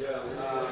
Yeah.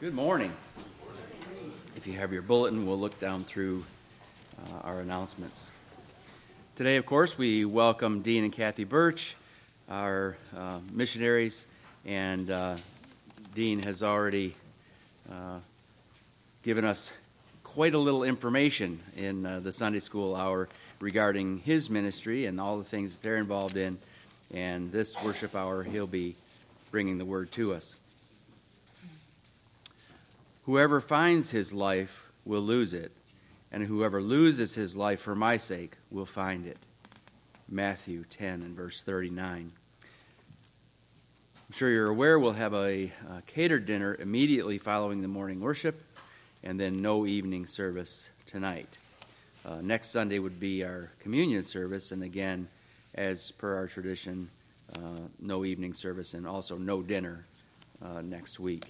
Good morning. If you have your bulletin, we'll look down through uh, our announcements. Today, of course, we welcome Dean and Kathy Birch, our uh, missionaries, and uh, Dean has already uh, given us quite a little information in uh, the Sunday school hour regarding his ministry and all the things that they're involved in. And this worship hour, he'll be bringing the word to us. Whoever finds his life will lose it, and whoever loses his life for my sake will find it. Matthew 10 and verse 39. I'm sure you're aware we'll have a, a catered dinner immediately following the morning worship, and then no evening service tonight. Uh, next Sunday would be our communion service, and again, as per our tradition, uh, no evening service and also no dinner uh, next week.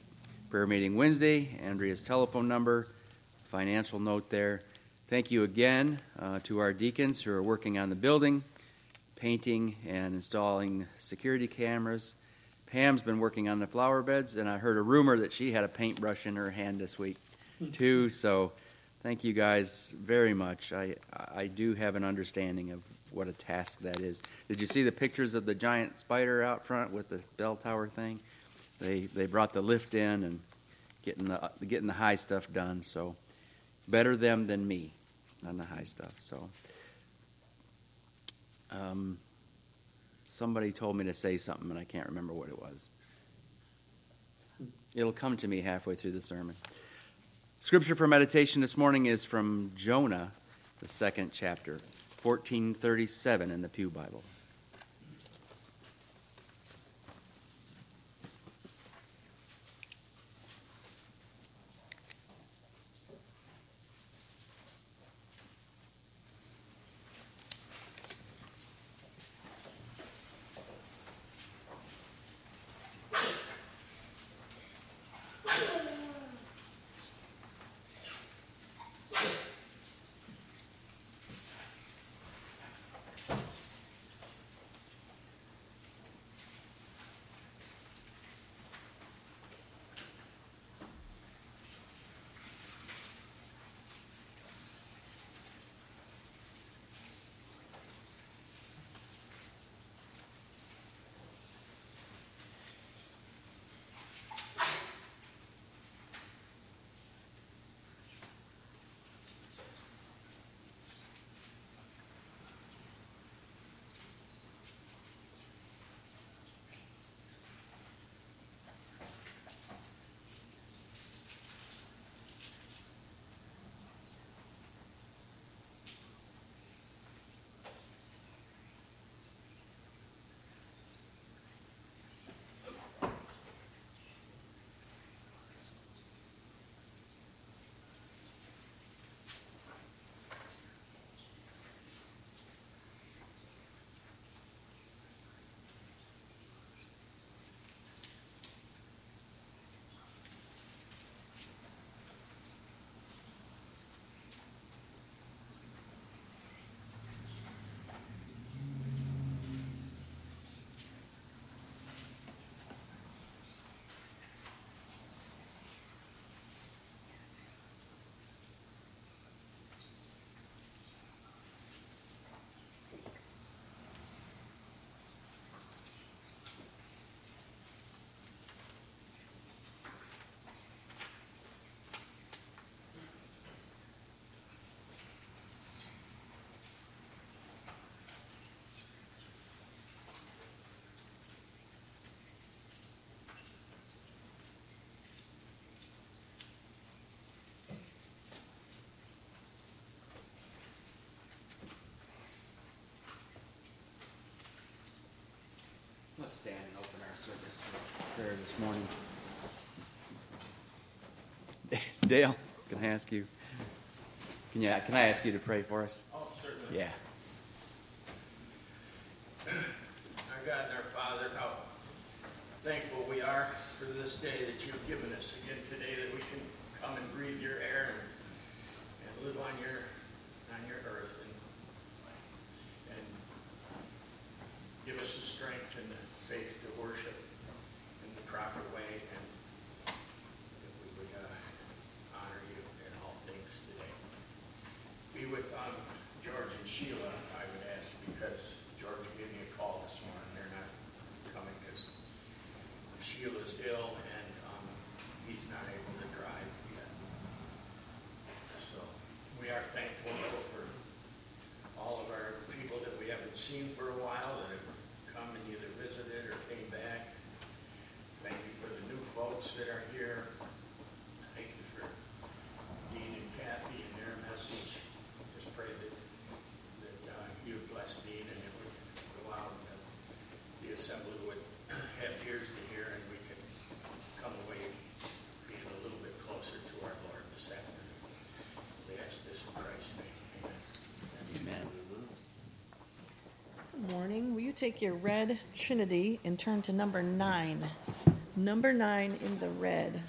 Prayer meeting Wednesday, Andrea's telephone number, financial note there. Thank you again uh, to our deacons who are working on the building, painting and installing security cameras. Pam's been working on the flower beds, and I heard a rumor that she had a paintbrush in her hand this week, too. So, thank you guys very much. I I do have an understanding of what a task that is. Did you see the pictures of the giant spider out front with the bell tower thing? They they brought the lift in and getting the getting the high stuff done. So, better them than me on the high stuff. So. Um, somebody told me to say something and I can't remember what it was. It'll come to me halfway through the sermon. Scripture for meditation this morning is from Jonah, the second chapter, 1437 in the Pew Bible. Let's stand and open our service with prayer this morning. Dale, can I ask you? Can you can I ask you to pray for us? Oh, certainly. Yeah. Our God and our Father, how thankful we are for this day that you've given us again today, that we can come and breathe your air and, and live on your on your earth and and give us the strength and the faith to worship in the proper way and that we would uh, honor you in all things today. Be with um, George and Sheila, I would ask, because George gave me a call this morning. They're not coming because Sheila's ill and um, he's not able to drive yet. So we are thankful for all of our people that we haven't seen for a while that have come and either visited or came back. Thank you for the new folks that are here. Thank you for Dean and Kathy and their message. Just pray that, that uh, you would bless Dean and it would go out and that the assembly would have ears to hear and we could come away being a little bit closer to our Lord this afternoon. We ask this in Christ's name. Amen. Amen. Good morning. Will you take your red Trinity and turn to number nine? Number nine in the red.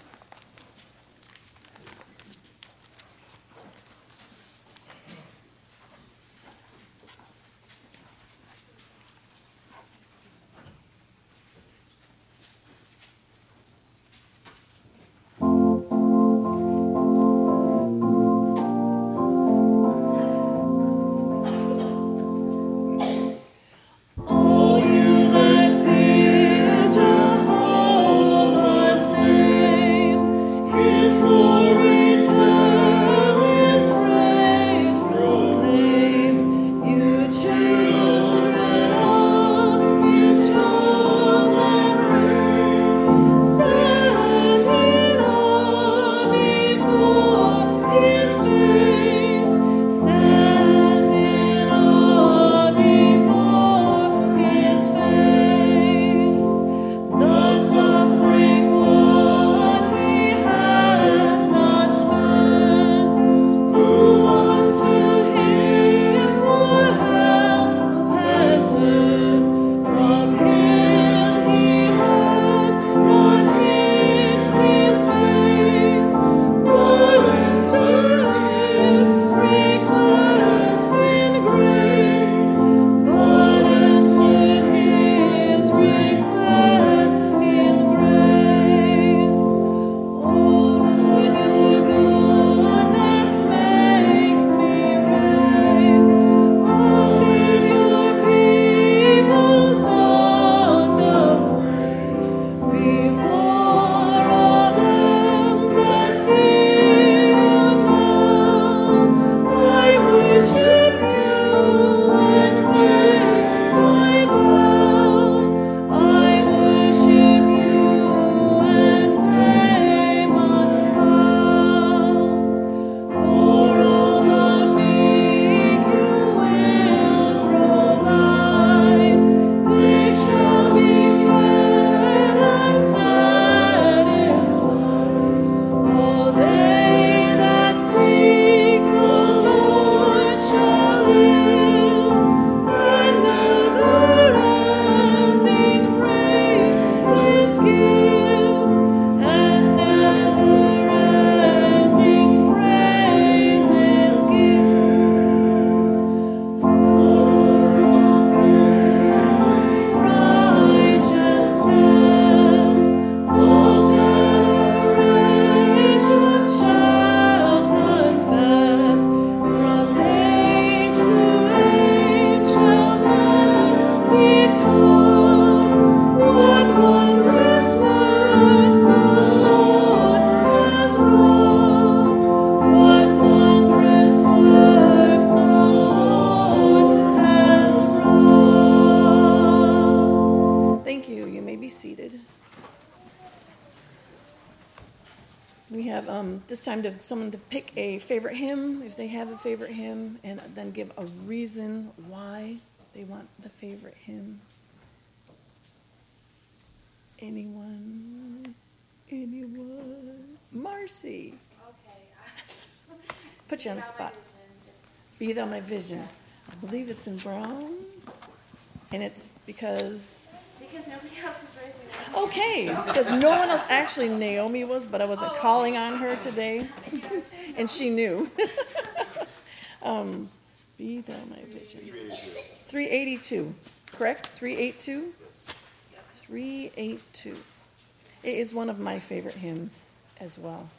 Favorite hymn, and then give a reason why they want the favorite hymn. Anyone? Anyone? Marcy. Okay. Put you on the spot. Be thou my vision. I believe it's in Brown, and it's because Because nobody else was raising their hand. okay, because no one else actually Naomi was, but I wasn't oh. calling on her today, and she knew. um, be thou my vision. Three eighty-two, correct? Three eight two. Three eight two. It is one of my favorite hymns as well.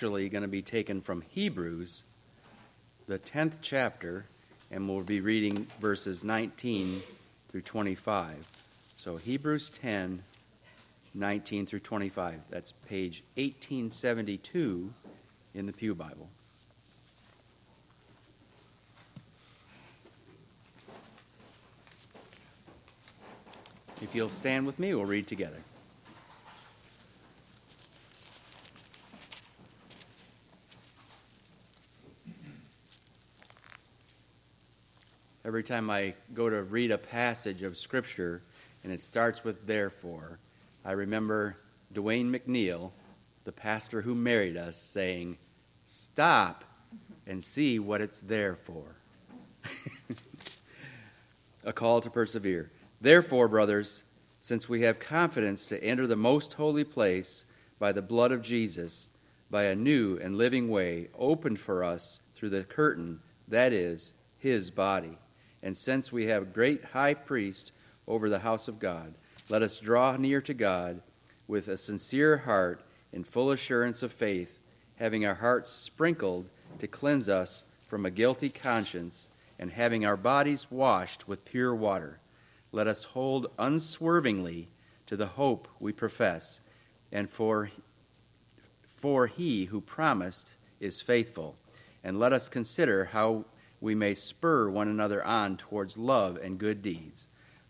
Actually going to be taken from Hebrews, the 10th chapter, and we'll be reading verses 19 through 25. So, Hebrews 10, 19 through 25. That's page 1872 in the Pew Bible. If you'll stand with me, we'll read together. Every time I go to read a passage of Scripture and it starts with therefore, I remember Dwayne McNeil, the pastor who married us, saying, Stop and see what it's there for. a call to persevere. Therefore, brothers, since we have confidence to enter the most holy place by the blood of Jesus, by a new and living way opened for us through the curtain, that is, his body. And since we have great high priest over the house of God, let us draw near to God with a sincere heart in full assurance of faith, having our hearts sprinkled to cleanse us from a guilty conscience, and having our bodies washed with pure water. Let us hold unswervingly to the hope we profess, and for, for he who promised is faithful. And let us consider how we may spur one another on towards love and good deeds.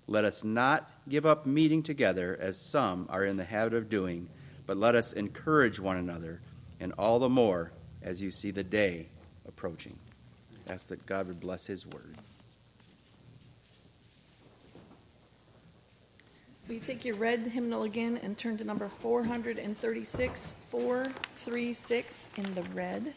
Let us not give up meeting together as some are in the habit of doing, but let us encourage one another, and all the more as you see the day approaching. Ask that God would bless His word. Will you take your red hymnal again and turn to number 436, 436 in the red?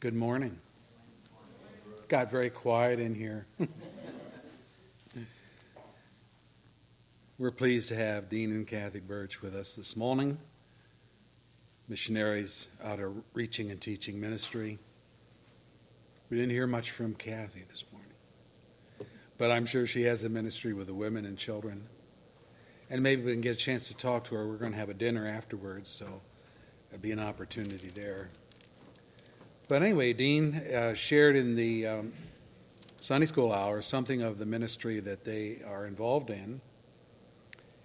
Good morning. Got very quiet in here. We're pleased to have Dean and Kathy Birch with us this morning, missionaries out of Reaching and Teaching Ministry. We didn't hear much from Kathy this morning, but I'm sure she has a ministry with the women and children. And maybe we can get a chance to talk to her. We're going to have a dinner afterwards, so it'll be an opportunity there. But anyway, Dean uh, shared in the um, Sunday school hour something of the ministry that they are involved in.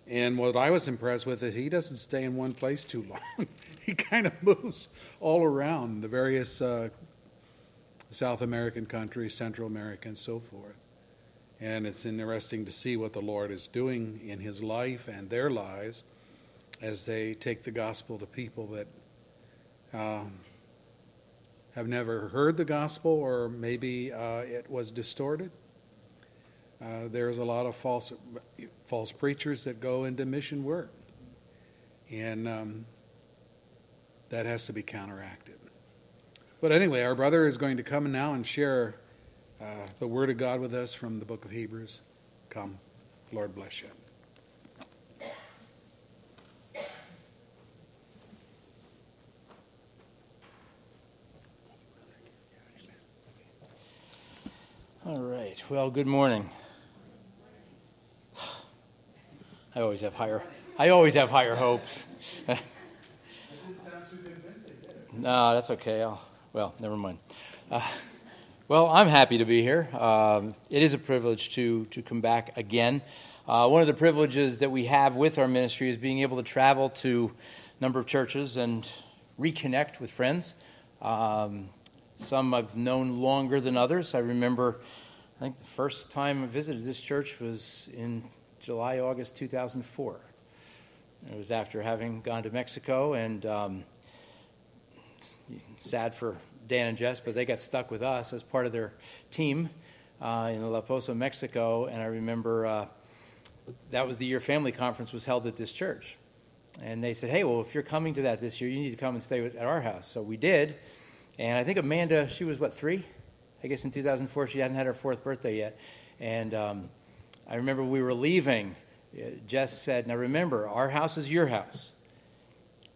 And what I was impressed with is he doesn't stay in one place too long. he kind of moves all around the various uh, South American countries, Central America, and so forth. And it's interesting to see what the Lord is doing in his life and their lives as they take the gospel to people that um, have never heard the gospel or maybe uh, it was distorted. Uh, there's a lot of false false preachers that go into mission work, and um, that has to be counteracted. But anyway, our brother is going to come now and share uh, the Word of God with us from the book of Hebrews. Come, Lord bless you. All right. Well, good morning. I always have higher. I always have higher hopes. no, that's okay. I'll, well, never mind. Uh, well, I'm happy to be here. Um, it is a privilege to to come back again. Uh, one of the privileges that we have with our ministry is being able to travel to a number of churches and reconnect with friends. Um, some I've known longer than others. I remember, I think the first time I visited this church was in July, August 2004. It was after having gone to Mexico, and um, sad for Dan and Jess, but they got stuck with us as part of their team uh, in La Poza, Mexico. And I remember uh, that was the year family conference was held at this church. And they said, hey, well, if you're coming to that this year, you need to come and stay at our house. So we did. And I think Amanda, she was what, three? I guess in 2004, she hadn't had her fourth birthday yet. And um, I remember we were leaving. Uh, Jess said, Now remember, our house is your house.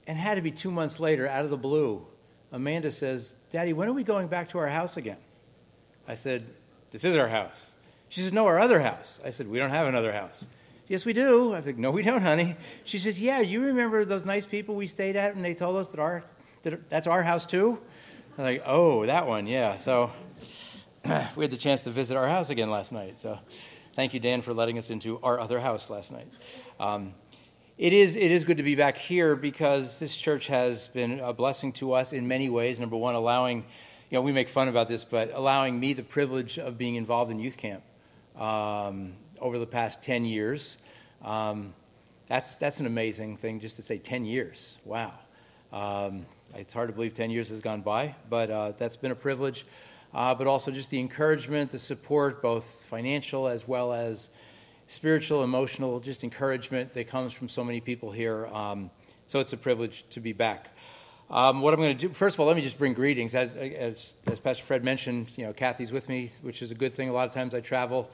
And had to be two months later, out of the blue, Amanda says, Daddy, when are we going back to our house again? I said, This is our house. She says, No, our other house. I said, We don't have another house. Yes, we do. I said, No, we don't, honey. She says, Yeah, you remember those nice people we stayed at and they told us that, our, that that's our house too? I'm like, Oh, that one, yeah. So we had the chance to visit our house again last night. So thank you, Dan, for letting us into our other house last night. Um, it is, it is good to be back here because this church has been a blessing to us in many ways. Number one, allowing, you know, we make fun about this, but allowing me the privilege of being involved in youth camp um, over the past 10 years. Um, that's, that's an amazing thing just to say 10 years. Wow. Um, it's hard to believe 10 years has gone by, but uh, that's been a privilege. Uh, but also just the encouragement, the support, both financial as well as spiritual, emotional, just encouragement that comes from so many people here. Um, so it's a privilege to be back. Um, what I'm going to do, first of all, let me just bring greetings. As, as, as, Pastor Fred mentioned, you know, Kathy's with me, which is a good thing. A lot of times I travel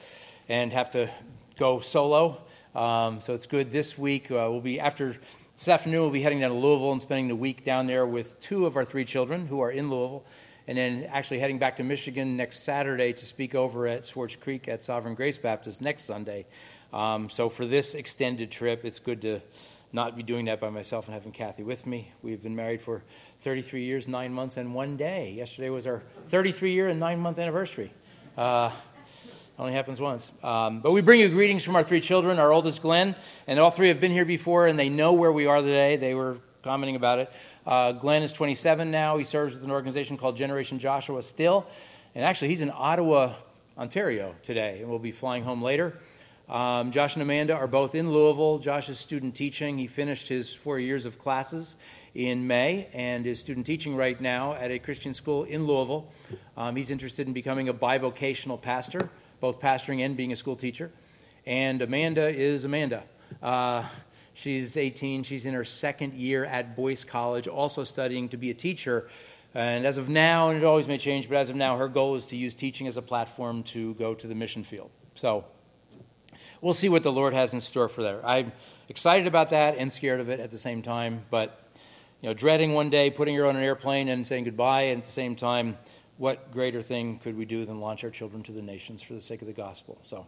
and have to go solo. Um, so it's good. This week, uh, we'll be, after this afternoon, we'll be heading down to Louisville and spending the week down there with two of our three children who are in Louisville. And then actually heading back to Michigan next Saturday to speak over at Swartz Creek at Sovereign Grace Baptist next Sunday. Um, so for this extended trip, it's good to not be doing that by myself and having Kathy with me. We've been married for 33 years, nine months, and one day. Yesterday was our 33 year and nine month anniversary. Uh, only happens once. Um, but we bring you greetings from our three children, our oldest, Glenn, and all three have been here before, and they know where we are today. They were commenting about it. Uh, Glenn is 27 now. He serves with an organization called Generation Joshua still. And actually, he's in Ottawa, Ontario today, and we'll be flying home later. Um, Josh and Amanda are both in Louisville. Josh is student teaching. He finished his four years of classes in May and is student teaching right now at a Christian school in Louisville. Um, he's interested in becoming a bivocational pastor, both pastoring and being a school teacher. And Amanda is Amanda. Uh, she's 18. She's in her second year at Boyce College, also studying to be a teacher. And as of now, and it always may change, but as of now, her goal is to use teaching as a platform to go to the mission field. So we'll see what the Lord has in store for that. I'm excited about that and scared of it at the same time, but you know, dreading one day putting her on an airplane and saying goodbye, and at the same time, what greater thing could we do than launch our children to the nations for the sake of the gospel? So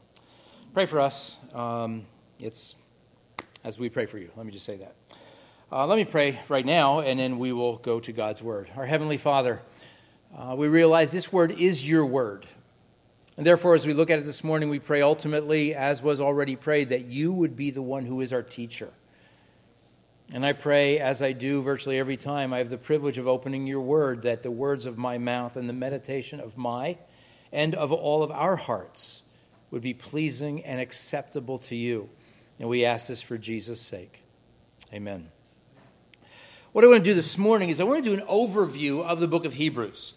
pray for us. Um, it's as we pray for you. Let me just say that. Uh, let me pray right now, and then we will go to God's Word. Our Heavenly Father, uh, we realize this Word is your Word. And therefore, as we look at it this morning, we pray ultimately, as was already prayed, that you would be the one who is our teacher. And I pray, as I do virtually every time, I have the privilege of opening your Word, that the words of my mouth and the meditation of my and of all of our hearts would be pleasing and acceptable to you. And we ask this for Jesus' sake. Amen. What I want to do this morning is I want to do an overview of the book of Hebrews.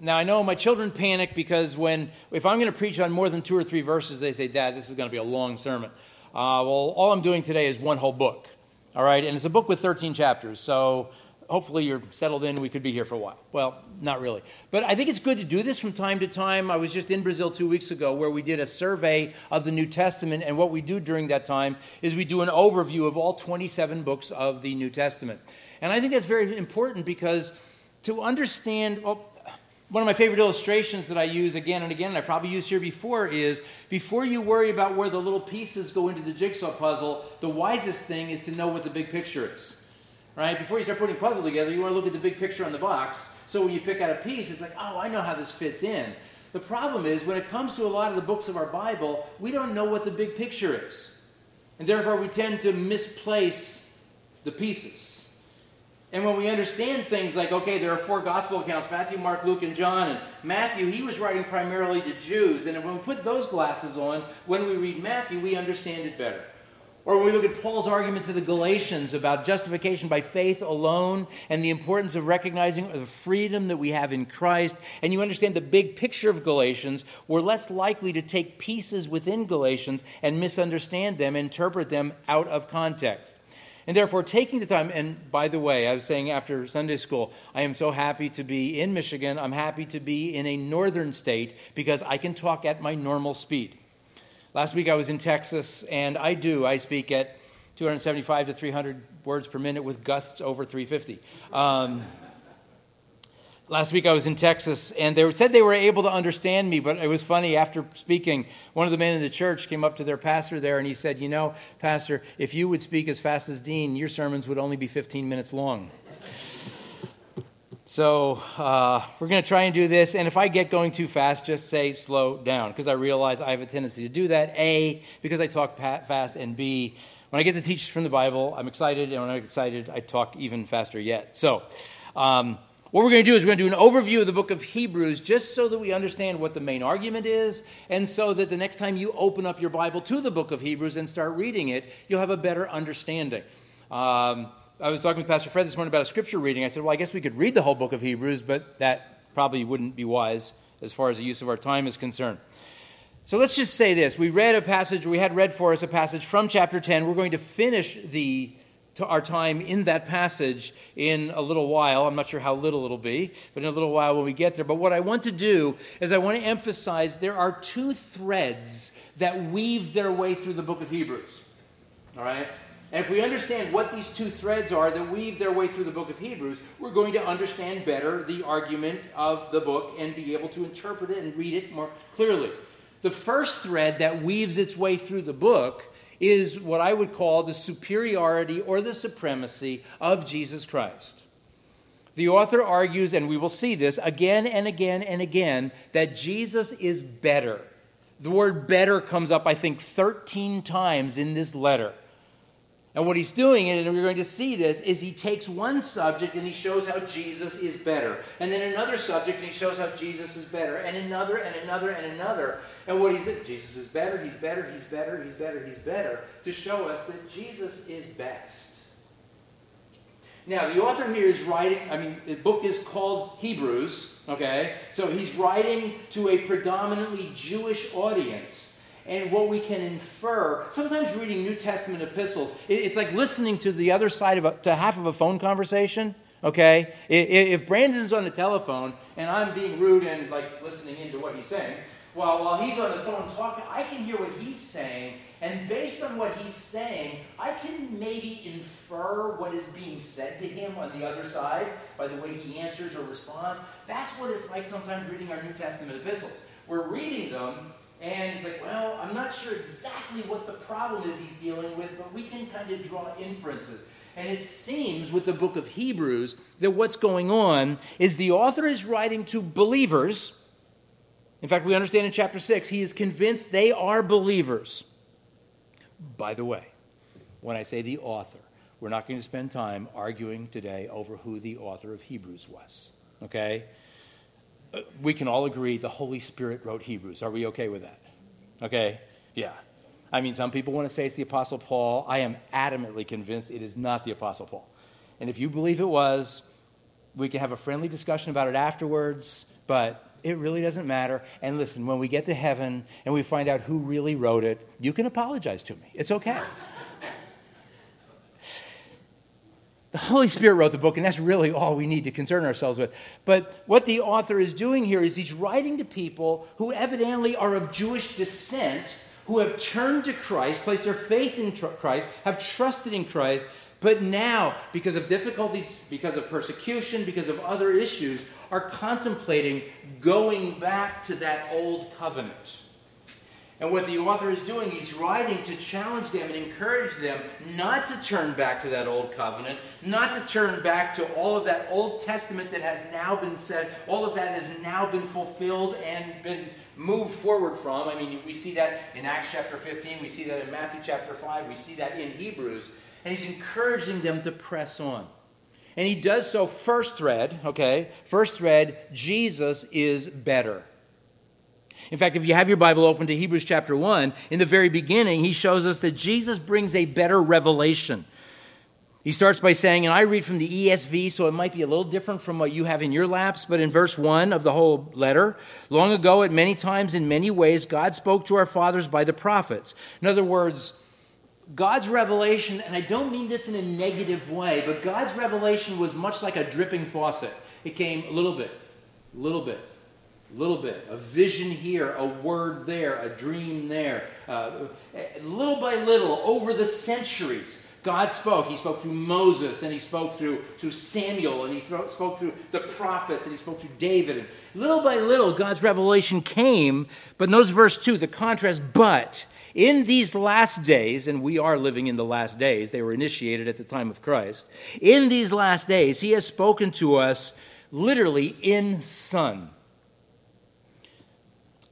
Now, I know my children panic because when, if I'm going to preach on more than two or three verses, they say, Dad, this is going to be a long sermon. Uh, well, all I'm doing today is one whole book. All right? And it's a book with 13 chapters. So hopefully you're settled in. We could be here for a while. Well, not really. But I think it's good to do this from time to time. I was just in Brazil two weeks ago where we did a survey of the New Testament. And what we do during that time is we do an overview of all 27 books of the New Testament. And I think that's very important because to understand, well, one of my favorite illustrations that I use again and again, and I probably used here before, is before you worry about where the little pieces go into the jigsaw puzzle, the wisest thing is to know what the big picture is. Right? Before you start putting a puzzle together, you want to look at the big picture on the box. So when you pick out a piece, it's like, oh, I know how this fits in. The problem is, when it comes to a lot of the books of our Bible, we don't know what the big picture is. And therefore, we tend to misplace the pieces. And when we understand things like, okay, there are four gospel accounts Matthew, Mark, Luke, and John. And Matthew, he was writing primarily to Jews. And when we put those glasses on, when we read Matthew, we understand it better. Or when we look at Paul's argument to the Galatians about justification by faith alone and the importance of recognizing the freedom that we have in Christ, and you understand the big picture of Galatians, we're less likely to take pieces within Galatians and misunderstand them, interpret them out of context. And therefore, taking the time, and by the way, I was saying after Sunday school, I am so happy to be in Michigan. I'm happy to be in a northern state because I can talk at my normal speed. Last week I was in Texas, and I do, I speak at 275 to 300 words per minute with gusts over 350. Um, last week I was in Texas, and they said they were able to understand me, but it was funny. After speaking, one of the men in the church came up to their pastor there, and he said, You know, Pastor, if you would speak as fast as Dean, your sermons would only be 15 minutes long. So uh, we're going to try and do this. And if I get going too fast, just say slow down, because I realize I have a tendency to do that. A, because I talk fast, and B, when I get to teach from the Bible, I'm excited, and when I'm excited, I talk even faster yet. So, um, what we're going to do is we're going to do an overview of the book of Hebrews just so that we understand what the main argument is, and so that the next time you open up your Bible to the book of Hebrews and start reading it, you'll have a better understanding. Um, I was talking with Pastor Fred this morning about a scripture reading. I said, well, I guess we could read the whole book of Hebrews, but that probably wouldn't be wise as far as the use of our time is concerned. So let's just say this. We read a passage, we had read for us a passage from chapter 10. We're going to finish the our time in that passage in a little while. I'm not sure how little it'll be, but in a little while when we get there. But what I want to do is I want to emphasize there are two threads that weave their way through the book of Hebrews. All right? And if we understand what these two threads are that weave their way through the book of Hebrews, we're going to understand better the argument of the book and be able to interpret it and read it more clearly. The first thread that weaves its way through the book is what I would call the superiority or the supremacy of Jesus Christ. The author argues, and we will see this again and again and again, that Jesus is better. The word better comes up, I think, 13 times in this letter. And what he's doing, and we're going to see this, is he takes one subject and he shows how Jesus is better. And then another subject and he shows how Jesus is better. And another and another and another. And what he's doing, Jesus is better, he's better, he's better, he's better, he's better, to show us that Jesus is best. Now, the author here is writing, I mean, the book is called Hebrews, okay? So he's writing to a predominantly Jewish audience and what we can infer. Sometimes reading New Testament epistles, it's like listening to the other side of a, to half of a phone conversation. Okay? If Brandon's on the telephone and I'm being rude and like listening into what he's saying, well, while he's on the phone talking, I can hear what he's saying, and based on what he's saying, I can maybe infer what is being said to him on the other side by the way he answers or responds. That's what it's like sometimes reading our New Testament epistles. We're reading them, and it's like, well, I'm not sure exactly what the problem is he's dealing with, but we can kind of draw inferences. And it seems with the book of Hebrews that what's going on is the author is writing to believers. In fact, we understand in chapter 6, he is convinced they are believers. By the way, when I say the author, we're not going to spend time arguing today over who the author of Hebrews was. Okay? We can all agree the Holy Spirit wrote Hebrews. Are we okay with that? Okay? Yeah. I mean, some people want to say it's the Apostle Paul. I am adamantly convinced it is not the Apostle Paul. And if you believe it was, we can have a friendly discussion about it afterwards, but it really doesn't matter. And listen, when we get to heaven and we find out who really wrote it, you can apologize to me. It's okay. The Holy Spirit wrote the book, and that's really all we need to concern ourselves with. But what the author is doing here is he's writing to people who evidently are of Jewish descent who have turned to Christ, placed their faith in Christ, have trusted in Christ, but now, because of difficulties, because of persecution, because of other issues, are contemplating going back to that old covenant. And what the author is doing, he's writing to challenge them and encourage them not to turn back to that old covenant, not to turn back to all of that Old Testament that has now been said, all of that has now been fulfilled and been moved forward from. I mean, we see that in Acts chapter 15, we see that in Matthew chapter 5, we see that in Hebrews. And he's encouraging them to press on. And he does so first thread, okay? First thread, Jesus is better. In fact, if you have your Bible open to Hebrews chapter 1, in the very beginning, he shows us that Jesus brings a better revelation. He starts by saying, and I read from the ESV, so it might be a little different from what you have in your laps, but in verse 1 of the whole letter, long ago, at many times, in many ways, God spoke to our fathers by the prophets. In other words, God's revelation, and I don't mean this in a negative way, but God's revelation was much like a dripping faucet. It came a little bit, a little bit, a little bit, a vision here, a word there, a dream there, uh, little by little, over the centuries. God spoke. He spoke through Moses, and he spoke through, through Samuel, and he spoke through the prophets, and he spoke through David. And little by little, God's revelation came. But notice verse 2, the contrast, but in these last days, and we are living in the last days, they were initiated at the time of Christ. In these last days, he has spoken to us literally in Son.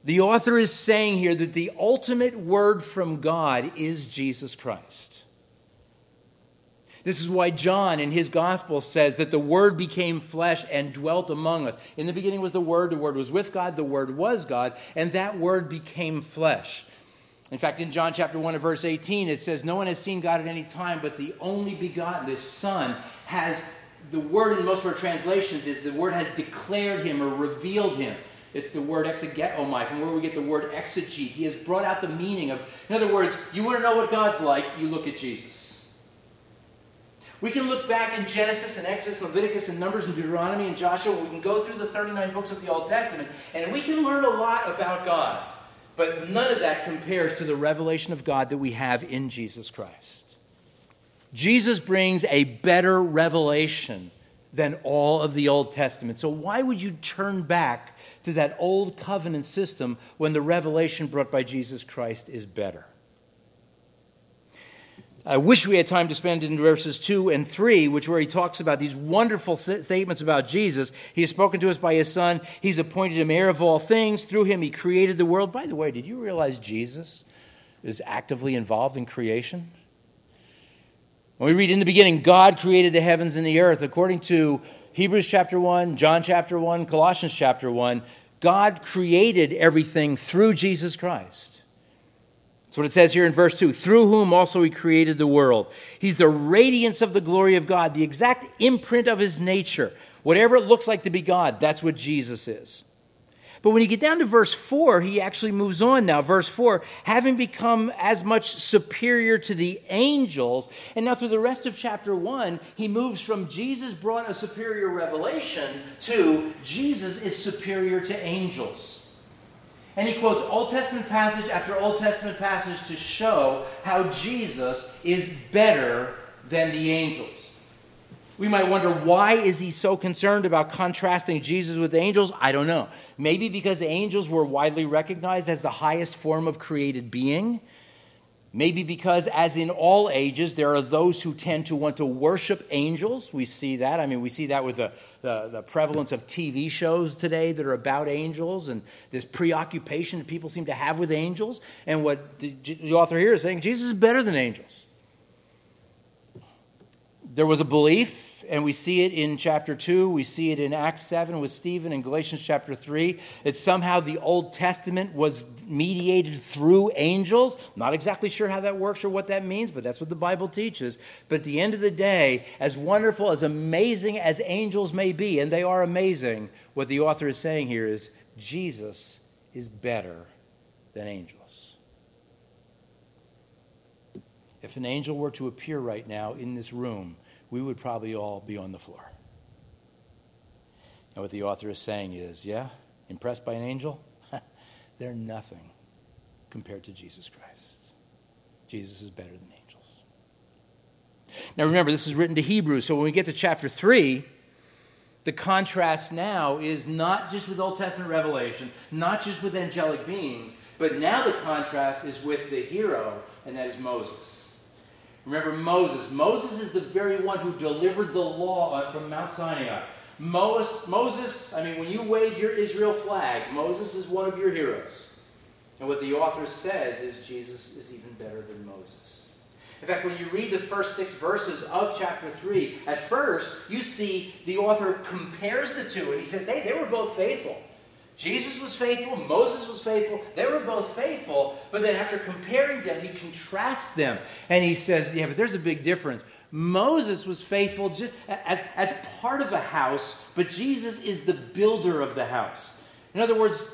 The author is saying here that the ultimate word from God is Jesus Christ. This is why John in his gospel says that the Word became flesh and dwelt among us. In the beginning was the Word, the Word was with God, the Word was God, and that Word became flesh. In fact, in John chapter 1 and verse 18, it says, No one has seen God at any time, but the only begotten, the Son, has the word in most of our translations is the word has declared him or revealed him. It's the word exegetomai, from where we get the word exegete. He has brought out the meaning of, in other words, you want to know what God's like, you look at Jesus. We can look back in Genesis and Exodus, Leviticus and Numbers and Deuteronomy and Joshua. We can go through the 39 books of the Old Testament, and we can learn a lot about God. But none of that compares to the revelation of God that we have in Jesus Christ. Jesus brings a better revelation than all of the Old Testament. So, why would you turn back to that old covenant system when the revelation brought by Jesus Christ is better? I wish we had time to spend in verses 2 and 3, which where he talks about these wonderful statements about Jesus. He has spoken to us by his Son. He's appointed him heir of all things. Through him, he created the world. By the way, did you realize Jesus is actively involved in creation? When we read in the beginning, God created the heavens and the earth, according to Hebrews chapter 1, John chapter 1, Colossians chapter 1, God created everything through Jesus Christ. That's what it says here in verse 2 through whom also he created the world. He's the radiance of the glory of God, the exact imprint of his nature. Whatever it looks like to be God, that's what Jesus is. But when you get down to verse 4, he actually moves on now. Verse 4 having become as much superior to the angels. And now through the rest of chapter 1, he moves from Jesus brought a superior revelation to Jesus is superior to angels. And he quotes Old Testament passage after Old Testament passage to show how Jesus is better than the angels. We might wonder why is he so concerned about contrasting Jesus with angels? I don't know. Maybe because the angels were widely recognized as the highest form of created being. Maybe because, as in all ages, there are those who tend to want to worship angels. We see that. I mean, we see that with the, the, the, prevalence of TV shows today that are about angels and this preoccupation that people seem to have with angels. And what the, the author here is saying Jesus is better than angels there was a belief, and we see it in chapter 2, we see it in Acts 7 with Stephen, in Galatians chapter 3, that somehow the Old Testament was mediated through angels. Not exactly sure how that works or what that means, but that's what the Bible teaches. But at the end of the day, as wonderful, as amazing as angels may be, and they are amazing, what the author is saying here is Jesus is better than angels. If an angel were to appear right now in this room, we would probably all be on the floor. And what the author is saying is, yeah, impressed by an angel? They're nothing compared to Jesus Christ. Jesus is better than angels. Now remember, this is written to Hebrews, so when we get to chapter 3, the contrast now is not just with Old Testament revelation, not just with angelic beings, but now the contrast is with the hero, and that is Moses. Remember Moses. Moses is the very one who delivered the law uh, from Mount Sinai. Moses, Moses, I mean, when you wave your Israel flag, Moses is one of your heroes. And what the author says is Jesus is even better than Moses. In fact, when you read the first six verses of chapter 3, at first you see the author compares the two and he says, hey, they were both faithful. Jesus was faithful, Moses was faithful, they were both faithful, but then after comparing them, he contrasts them. And he says, Yeah, but there's a big difference. Moses was faithful just as, as part of a house, but Jesus is the builder of the house. In other words,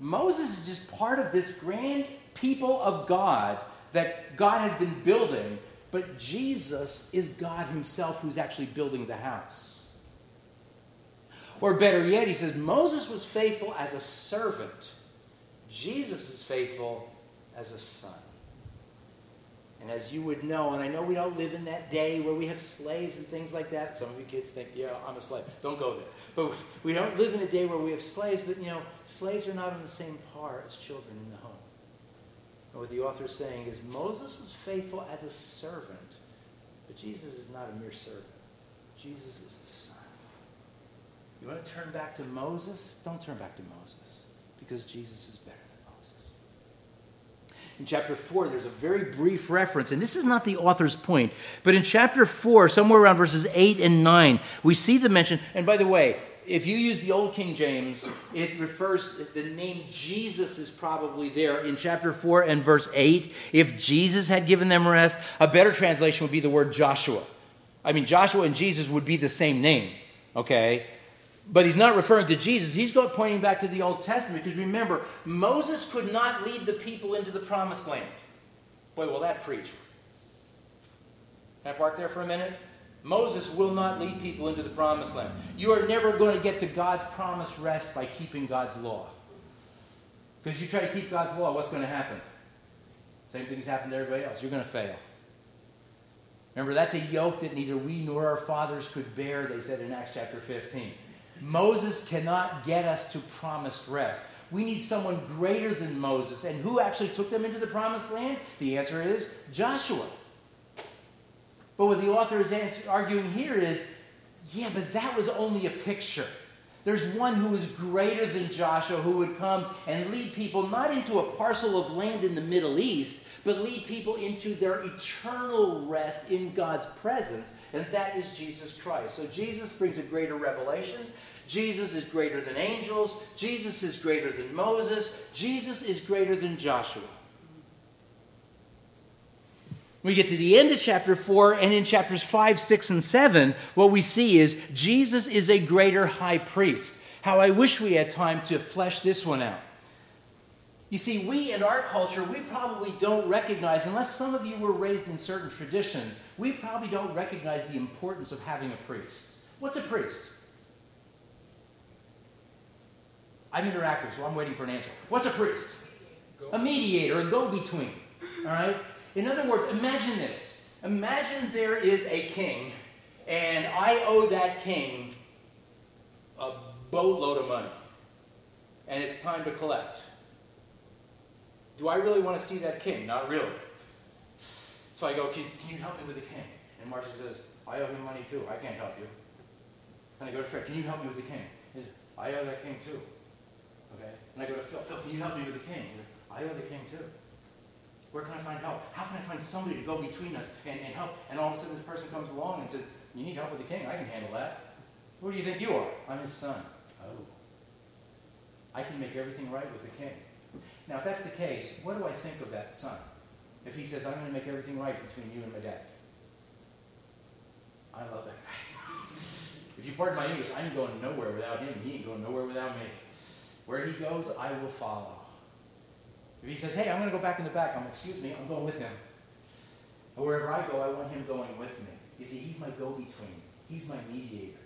Moses is just part of this grand people of God that God has been building, but Jesus is God himself who's actually building the house. Or better yet, he says Moses was faithful as a servant. Jesus is faithful as a son. And as you would know, and I know we don't live in that day where we have slaves and things like that. Some of you kids think, yeah, I'm a slave. Don't go there. But we don't live in a day where we have slaves, but you know, slaves are not on the same par as children in the home. And what the author is saying is Moses was faithful as a servant, but Jesus is not a mere servant. Jesus is. You want to turn back to Moses? Don't turn back to Moses because Jesus is better than Moses. In chapter 4, there's a very brief reference, and this is not the author's point, but in chapter 4, somewhere around verses 8 and 9, we see the mention, and by the way, if you use the old King James, it refers, the name Jesus is probably there in chapter 4 and verse 8. If Jesus had given them rest, a better translation would be the word Joshua. I mean, Joshua and Jesus would be the same name, okay? But he's not referring to Jesus. He's going pointing back to the Old Testament because remember, Moses could not lead the people into the promised land. Boy, will that preach. Can I park there for a minute? Moses will not lead people into the promised land. You are never going to get to God's promised rest by keeping God's law. Because you try to keep God's law, what's going to happen? Same thing has happened to everybody else. You're going to fail. Remember, that's a yoke that neither we nor our fathers could bear, they said in Acts chapter 15. Moses cannot get us to promised rest. We need someone greater than Moses. And who actually took them into the promised land? The answer is Joshua. But what the author is arguing here is yeah, but that was only a picture. There's one who is greater than Joshua who would come and lead people not into a parcel of land in the Middle East, but lead people into their eternal rest in God's presence, and that is Jesus Christ. So Jesus brings a greater revelation. Jesus is greater than angels. Jesus is greater than Moses. Jesus is greater than Joshua. We get to the end of chapter 4, and in chapters 5, 6, and 7, what we see is Jesus is a greater high priest. How I wish we had time to flesh this one out. You see, we in our culture, we probably don't recognize, unless some of you were raised in certain traditions, we probably don't recognize the importance of having a priest. What's a priest? I'm interactive, so I'm waiting for an answer. What's a priest? A mediator, a go between. All right? In other words, imagine this. Imagine there is a king, and I owe that king a boatload of money, and it's time to collect. Do I really want to see that king? Not really. So I go, can, can you help me with the king? And Marcia says, I owe him money too. I can't help you. And I go to Fred, can you help me with the king? He says, I owe that king too. Okay? And I go to Phil, Phil, can you help me with the king? He says, I owe the king too. Where can I find help? How can I find somebody to go between us and, and help? And all of a sudden this person comes along and says, you need help with the king? I can handle that. Who do you think you are? I'm his son. Oh. I can make everything right with the king. Now, if that's the case, what do I think of that son? If he says, I'm going to make everything right between you and my dad. I love that guy. if you pardon my English, I ain't going nowhere without him. He ain't going nowhere without me. Where he goes, I will follow. If he says, hey, I'm going to go back in the back, I'm excuse me, I'm going with him. And wherever I go, I want him going with me. You see, he's my go-between. He's my mediator.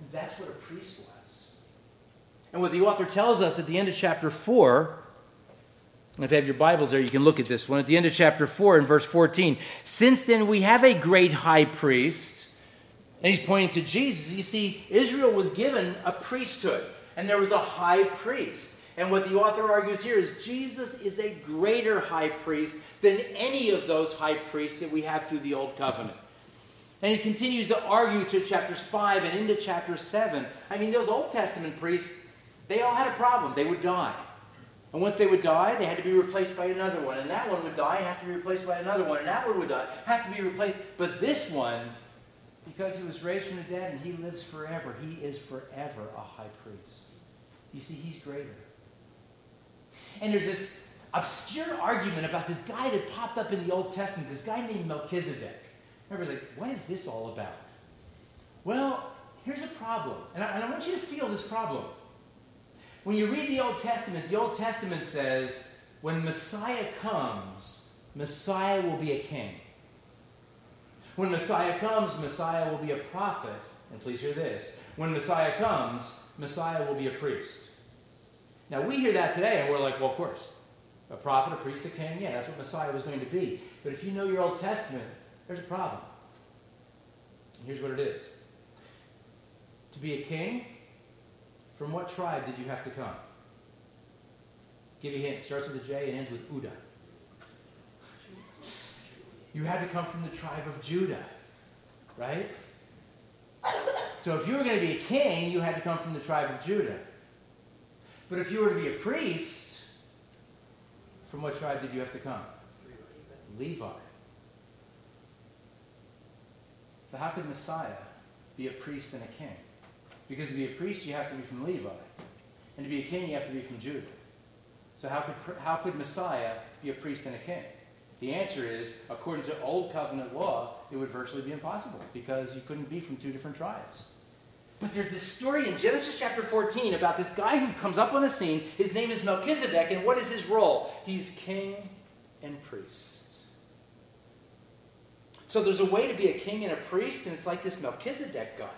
And that's what a priest was. And what the author tells us at the end of chapter 4 if you have your Bibles there, you can look at this one. At the end of chapter 4 in verse 14, since then we have a great high priest, and he's pointing to Jesus. You see, Israel was given a priesthood, and there was a high priest. And what the author argues here is Jesus is a greater high priest than any of those high priests that we have through the Old Covenant. And he continues to argue through chapters 5 and into chapter 7. I mean, those Old Testament priests, they all had a problem. They would die. And once they would die, they had to be replaced by another one. And that one would die, and have to be replaced by another one. And that one would die, have to be replaced. But this one, because he was raised from the dead and he lives forever, he is forever a high priest. You see, he's greater. And there's this obscure argument about this guy that popped up in the Old Testament, this guy named Melchizedek. Everybody's like, what is this all about? Well, here's a problem. And I, and I want you to feel this problem. When you read the Old Testament, the Old Testament says when Messiah comes, Messiah will be a king. When Messiah comes, Messiah will be a prophet. And please hear this. When Messiah comes, Messiah will be a priest. Now, we hear that today and we're like, well, of course. A prophet, a priest, a king, yeah, that's what Messiah was going to be. But if you know your Old Testament, there's a problem. And here's what it is to be a king, from what tribe did you have to come? Give you a hint. It starts with a J and ends with Uda. You had to come from the tribe of Judah, right? So if you were going to be a king, you had to come from the tribe of Judah. But if you were to be a priest, from what tribe did you have to come? Levi. So how could Messiah be a priest and a king? Because to be a priest, you have to be from Levi. And to be a king, you have to be from Judah. So how could, how could Messiah be a priest and a king? The answer is, according to Old Covenant law, it would virtually be impossible because you couldn't be from two different tribes. But there's this story in Genesis chapter 14 about this guy who comes up on the scene. His name is Melchizedek, and what is his role? He's king and priest. So there's a way to be a king and a priest, and it's like this Melchizedek guy.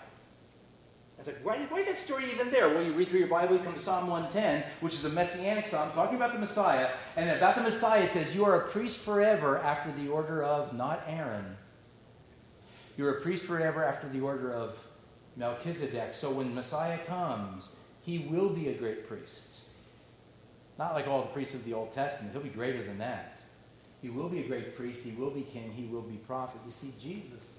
It's like, why, why is that story even there? Well, you read through your Bible, you come to Psalm 110, which is a messianic psalm talking about the Messiah. And about the Messiah, it says, You are a priest forever after the order of, not Aaron. You're a priest forever after the order of Melchizedek. So when Messiah comes, he will be a great priest. Not like all the priests of the Old Testament. He'll be greater than that. He will be a great priest. He will be king. He will be prophet. You see, Jesus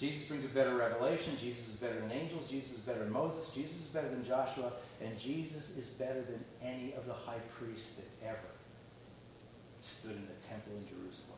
Jesus brings a better revelation. Jesus is better than angels. Jesus is better than Moses. Jesus is better than Joshua. And Jesus is better than any of the high priests that ever stood in the temple in Jerusalem.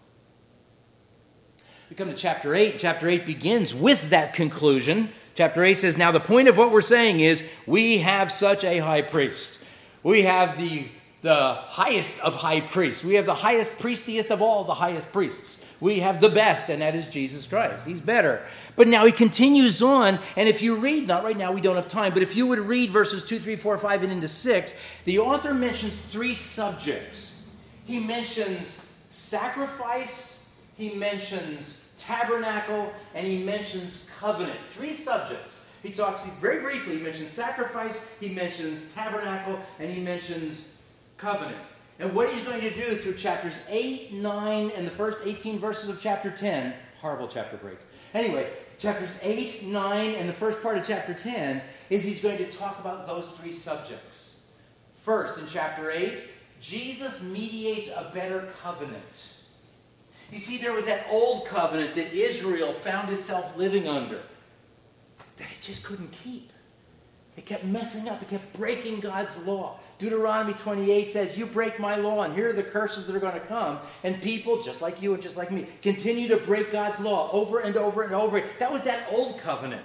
We come to chapter 8. Chapter 8 begins with that conclusion. Chapter 8 says, Now the point of what we're saying is we have such a high priest. We have the, the highest of high priests. We have the highest priestiest of all the highest priests. We have the best, and that is Jesus Christ. He's better. But now he continues on, and if you read, not right now, we don't have time, but if you would read verses 2, 3, 4, 5, and into 6, the author mentions three subjects. He mentions sacrifice, he mentions tabernacle, and he mentions covenant. Three subjects. He talks very briefly, he mentions sacrifice, he mentions tabernacle, and he mentions covenant. And what he's going to do through chapters 8, 9, and the first 18 verses of chapter 10, horrible chapter break. Anyway, chapters 8, 9, and the first part of chapter 10 is he's going to talk about those three subjects. First, in chapter 8, Jesus mediates a better covenant. You see, there was that old covenant that Israel found itself living under that it just couldn't keep. It kept messing up, it kept breaking God's law. Deuteronomy 28 says, You break my law, and here are the curses that are going to come. And people, just like you and just like me, continue to break God's law over and over and over. That was that old covenant.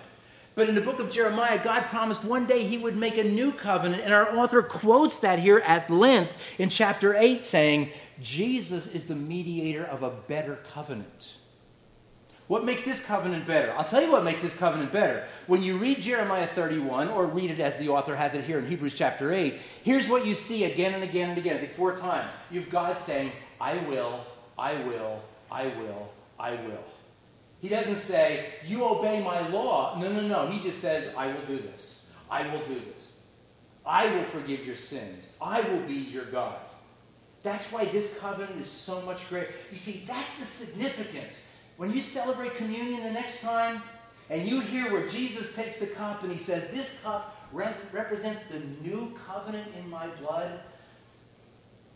But in the book of Jeremiah, God promised one day he would make a new covenant. And our author quotes that here at length in chapter 8, saying, Jesus is the mediator of a better covenant. What makes this covenant better? I'll tell you what makes this covenant better. When you read Jeremiah 31, or read it as the author has it here in Hebrews chapter 8, here's what you see again and again and again. I think four times. You've God saying, I will, I will, I will, I will. He doesn't say, You obey my law. No, no, no. He just says, I will do this. I will do this. I will forgive your sins. I will be your God. That's why this covenant is so much greater. You see, that's the significance. When you celebrate communion the next time, and you hear where Jesus takes the cup and he says, This cup represents the new covenant in my blood.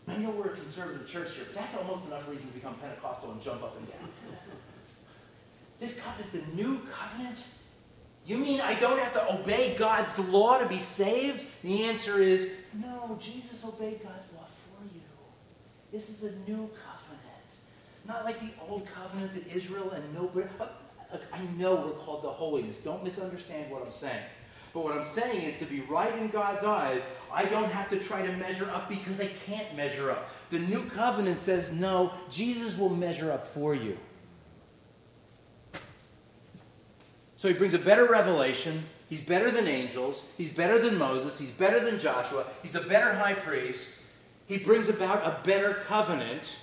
I know we're a conservative church here, but that's almost enough reason to become Pentecostal and jump up and down. This cup is the new covenant. You mean I don't have to obey God's law to be saved? The answer is no, Jesus obeyed God's law for you. This is a new covenant. Not like the old covenant that Israel and. Uh, uh, I know we're called to holiness. Don't misunderstand what I'm saying. But what I'm saying is to be right in God's eyes, I don't have to try to measure up because I can't measure up. The new covenant says, no, Jesus will measure up for you. So he brings a better revelation. He's better than angels. He's better than Moses. He's better than Joshua. He's a better high priest. He brings about a better covenant.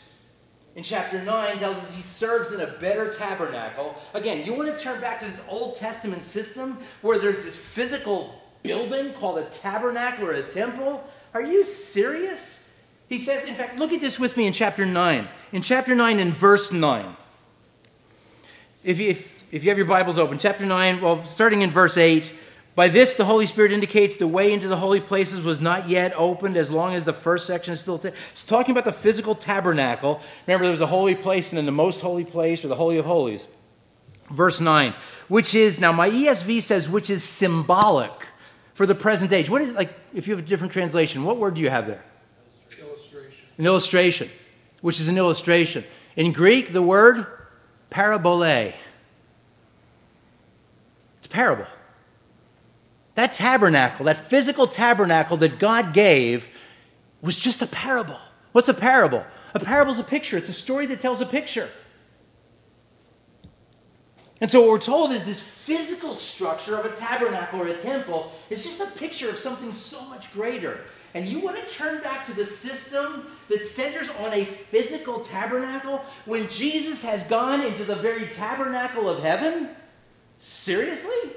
In chapter 9, tells us he serves in a better tabernacle. Again, you want to turn back to this Old Testament system where there's this physical building called a tabernacle or a temple? Are you serious? He says, in fact, look at this with me in chapter 9. In chapter 9, in verse 9. If you, if, if you have your Bibles open, chapter 9, well, starting in verse 8. By this, the Holy Spirit indicates the way into the holy places was not yet opened as long as the first section is still. It's talking about the physical tabernacle. Remember, there was a holy place and then the most holy place or the Holy of Holies. Verse 9, which is, now my ESV says, which is symbolic for the present age. What is, like, if you have a different translation, what word do you have there? An illustration. An illustration, which is an illustration. In Greek, the word parabole It's a parable. That tabernacle, that physical tabernacle that God gave, was just a parable. What's a parable? A parable is a picture, it's a story that tells a picture. And so, what we're told is this physical structure of a tabernacle or a temple is just a picture of something so much greater. And you want to turn back to the system that centers on a physical tabernacle when Jesus has gone into the very tabernacle of heaven? Seriously?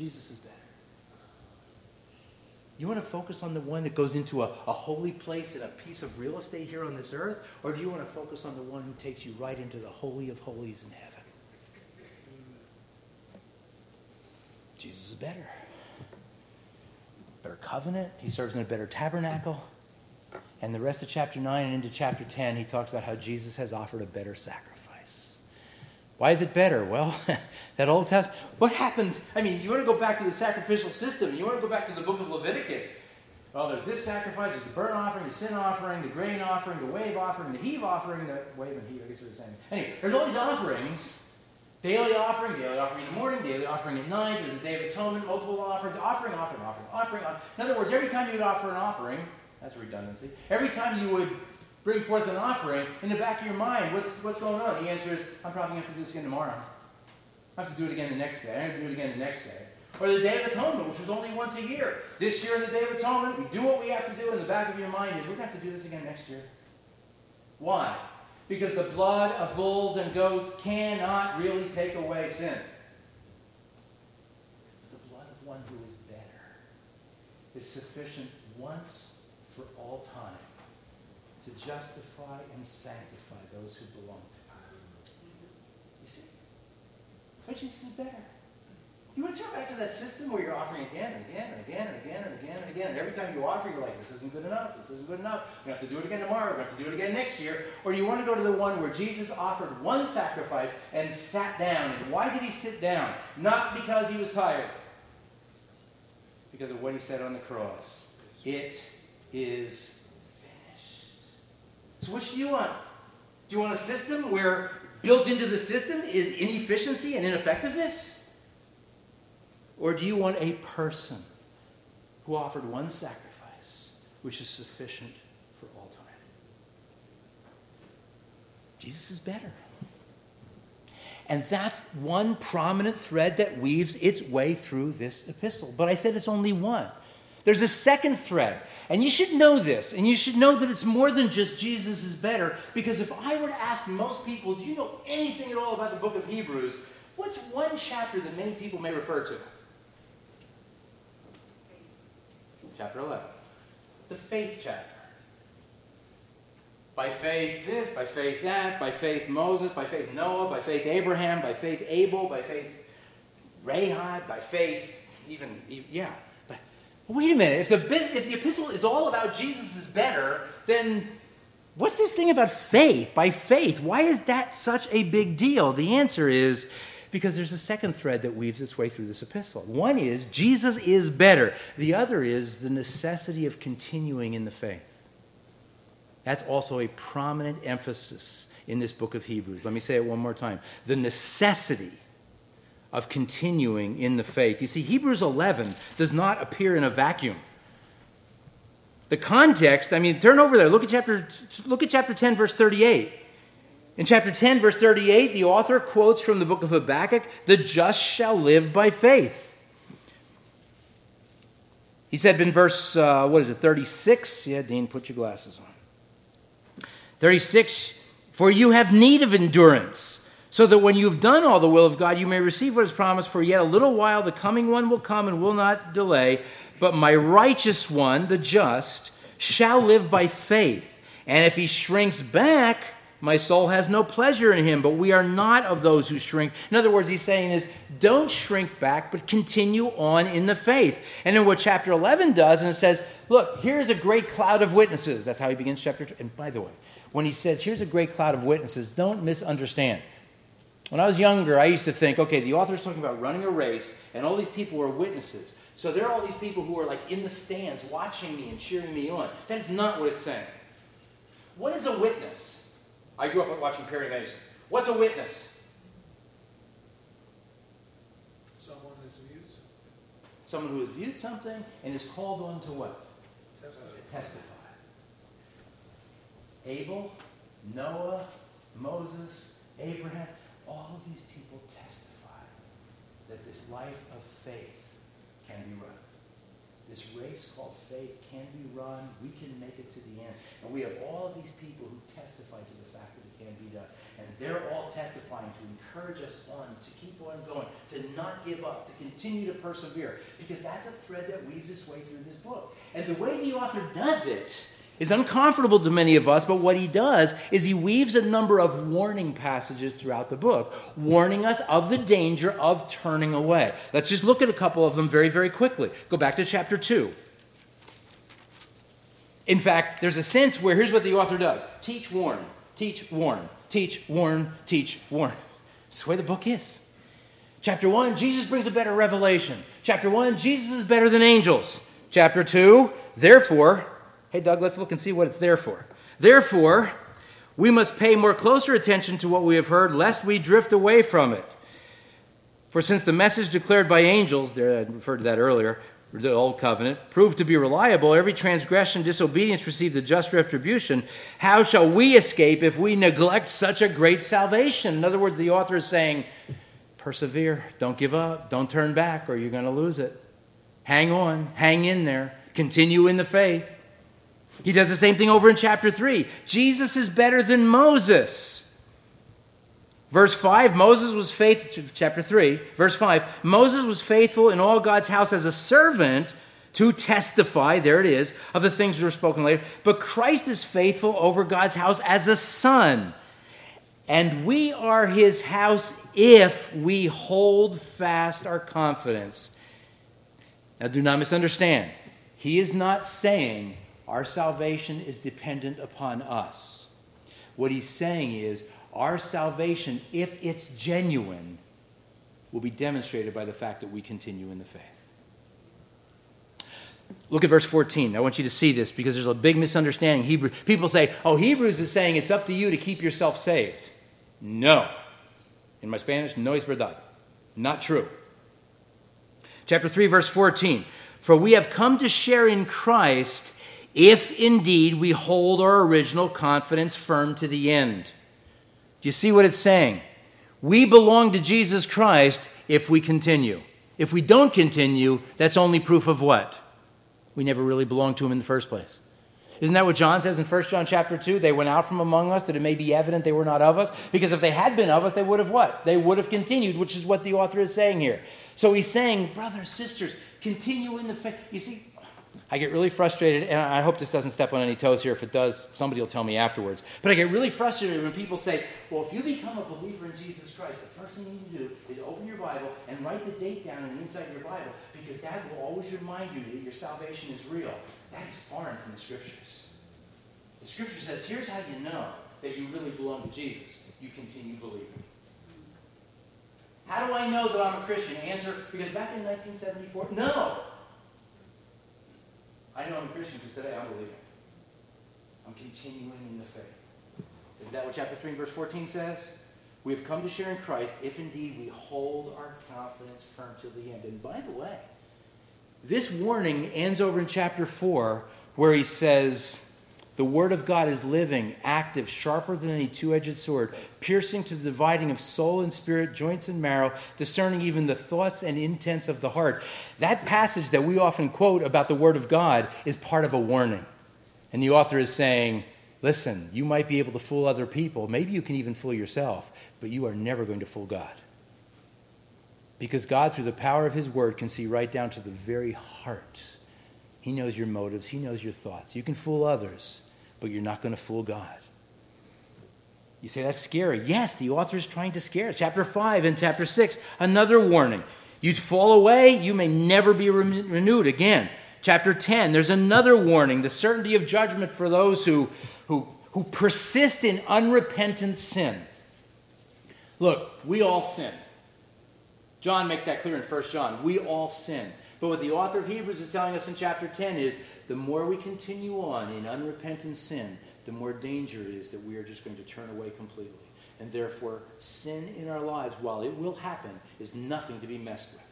Jesus is better. You want to focus on the one that goes into a, a holy place and a piece of real estate here on this earth? Or do you want to focus on the one who takes you right into the Holy of Holies in heaven? Jesus is better. Better covenant. He serves in a better tabernacle. And the rest of chapter 9 and into chapter 10, he talks about how Jesus has offered a better sacrifice. Why is it better? Well, that Old Testament. What happened? I mean, you want to go back to the sacrificial system. You want to go back to the book of Leviticus. Well, there's this sacrifice, there's the burnt offering, the sin offering, the grain offering, the wave offering, the heave offering, the wave and heave, I guess are the same. Anyway, there's all these offerings. Daily offering, daily offering in the morning, daily offering at night, there's a day of atonement, multiple offerings, offering, offering, offering, offering. In other words, every time you would offer an offering, that's redundancy, every time you would bring forth an offering, in the back of your mind, what's, what's going on? The answer is, I'm probably going to have to do this again tomorrow. I have to do it again the next day. I have to do it again the next day. Or the Day of Atonement, which was only once a year. This year, the Day of Atonement, we do what we have to do. In the back of your mind is, we're going to have to do this again next year. Why? Because the blood of bulls and goats cannot really take away sin. The blood of one who is better is sufficient once for all time to justify and sanctify those who belong to God. You see? But Jesus is better. You want to turn back to that system where you're offering again and again and again and again and again and again, and every time you offer, you're like, this isn't good enough, this isn't good enough. To have to do it again tomorrow, to have to do it again next year. Or you want to go to the one where Jesus offered one sacrifice and sat down? And why did he sit down? Not because he was tired, because of what he said on the cross. It is. So, which do you want? Do you want a system where built into the system is inefficiency and ineffectiveness? Or do you want a person who offered one sacrifice, which is sufficient for all time? Jesus is better. And that's one prominent thread that weaves its way through this epistle. But I said it's only one. There's a second thread. And you should know this. And you should know that it's more than just Jesus is better. Because if I were to ask most people, do you know anything at all about the book of Hebrews? What's one chapter that many people may refer to? chapter 11. The faith chapter. By faith this, by faith that, by faith Moses, by faith Noah, by faith Abraham, by faith Abel, by faith Rahab, by faith even, yeah. Wait a minute, if the, if the epistle is all about Jesus is better, then what's this thing about faith? By faith, why is that such a big deal? The answer is because there's a second thread that weaves its way through this epistle. One is Jesus is better, the other is the necessity of continuing in the faith. That's also a prominent emphasis in this book of Hebrews. Let me say it one more time. The necessity of continuing in the faith. You see, Hebrews 11 does not appear in a vacuum. The context, I mean, turn over there. Look at chapter, look at chapter 10, verse 38. In chapter 10, verse 38, the author quotes from the book of Habakkuk the just shall live by faith. He said in verse, uh, what is it, 36? Yeah, Dean, put your glasses on. 36, for you have need of endurance, so that when you have done all the will of God, you may receive what is promised. For yet a little while the coming one will come and will not delay. But my righteous one, the just, shall live by faith. And if he shrinks back, my soul has no pleasure in him, but we are not of those who shrink. In other words, he's saying is don't shrink back, but continue on in the faith. And then what chapter 11 does, and it says, look, here's a great cloud of witnesses. That's how he begins chapter 2. And by the way, when he says, here's a great cloud of witnesses, don't misunderstand. When I was younger, I used to think, okay, the author is talking about running a race, and all these people are witnesses. So there are all these people who are like in the stands watching me and cheering me on. That is not what it's saying. What is a witness? I grew up watching Perry Mason. What's a witness? Someone who's viewed something. Someone who has viewed something and is called on to what? Testify. Testify. Abel, Noah, Moses, Abraham, all of these people testify that this life of faith can be run. This race called faith can be run. We can make it to the end. And we have all of these people who testify to the fact that it can be done. And they're all testifying to encourage us on, to keep on going, to not give up, to continue to persevere. Because that's a thread that weaves its way through this book. And the way the author does it is uncomfortable to many of us, but what he does is he weaves a number of warning passages throughout the book, warning us of the danger of turning away. Let's just look at a couple of them very, very quickly. Go back to chapter 2. In fact, there's a sense where here's what the author does teach, warn, teach, warn, teach, warn, teach, warn. It's the way the book is. Chapter 1, Jesus brings a better revelation. Chapter 1, Jesus is better than angels. Chapter 2, therefore, Hey, Doug, let's look and see what it's there for. Therefore, we must pay more closer attention to what we have heard, lest we drift away from it. For since the message declared by angels, there I referred to that earlier, the old covenant, proved to be reliable, every transgression, disobedience received a just retribution. How shall we escape if we neglect such a great salvation? In other words, the author is saying, persevere, don't give up, don't turn back, or you're going to lose it. Hang on, hang in there, continue in the faith. He does the same thing over in chapter 3. Jesus is better than Moses. Verse 5, Moses was faithful, chapter 3, verse 5, Moses was faithful in all God's house as a servant to testify, there it is, of the things that were spoken later. But Christ is faithful over God's house as a son. And we are his house if we hold fast our confidence. Now, do not misunderstand. He is not saying our salvation is dependent upon us. What he's saying is our salvation, if it's genuine, will be demonstrated by the fact that we continue in the faith. Look at verse 14. I want you to see this because there's a big misunderstanding. Hebrew, people say, oh, Hebrews is saying it's up to you to keep yourself saved. No. In my Spanish, no es verdad. Not true. Chapter 3, verse 14. For we have come to share in Christ if indeed we hold our original confidence firm to the end. Do you see what it's saying? We belong to Jesus Christ if we continue. If we don't continue, that's only proof of what? We never really belonged to him in the first place. Isn't that what John says in 1 John chapter 2? They went out from among us that it may be evident they were not of us. Because if they had been of us, they would have what? They would have continued, which is what the author is saying here. So he's saying, brothers, sisters, continue in the faith. You see, I get really frustrated, and I hope this doesn't step on any toes here. If it does, somebody will tell me afterwards. But I get really frustrated when people say, well, if you become a believer in Jesus Christ, the first thing you need to do is open your Bible and write the date down on the inside of your Bible because that will always remind you that your salvation is real. That is foreign from the Scriptures. The Scripture says, here's how you know that you really belong to Jesus. You continue believing. How do I know that I'm a Christian? Answer, because back in 1974, no. I know I'm a Christian because today I'm believing. I'm continuing in the faith. Isn't that what chapter 3 verse 14 says? We have come to share in Christ if indeed we hold our confidence firm till the end. And by the way, this warning ends over in chapter 4 where he says, the Word of God is living, active, sharper than any two edged sword, piercing to the dividing of soul and spirit, joints and marrow, discerning even the thoughts and intents of the heart. That passage that we often quote about the Word of God is part of a warning. And the author is saying, listen, you might be able to fool other people. Maybe you can even fool yourself, but you are never going to fool God. Because God, through the power of His Word, can see right down to the very heart. He knows your motives, He knows your thoughts. You can fool others but you're not going to fool God. You say that's scary. Yes, the author is trying to scare. Chapter 5 and chapter 6, another warning. You fall away, you may never be re- renewed again. Chapter 10, there's another warning the certainty of judgment for those who, who, who persist in unrepentant sin. Look, we all sin. John makes that clear in 1 John. We all sin. But what the author of Hebrews is telling us in chapter 10 is the more we continue on in unrepentant sin, the more danger it is that we are just going to turn away completely. And therefore, sin in our lives, while it will happen, is nothing to be messed with.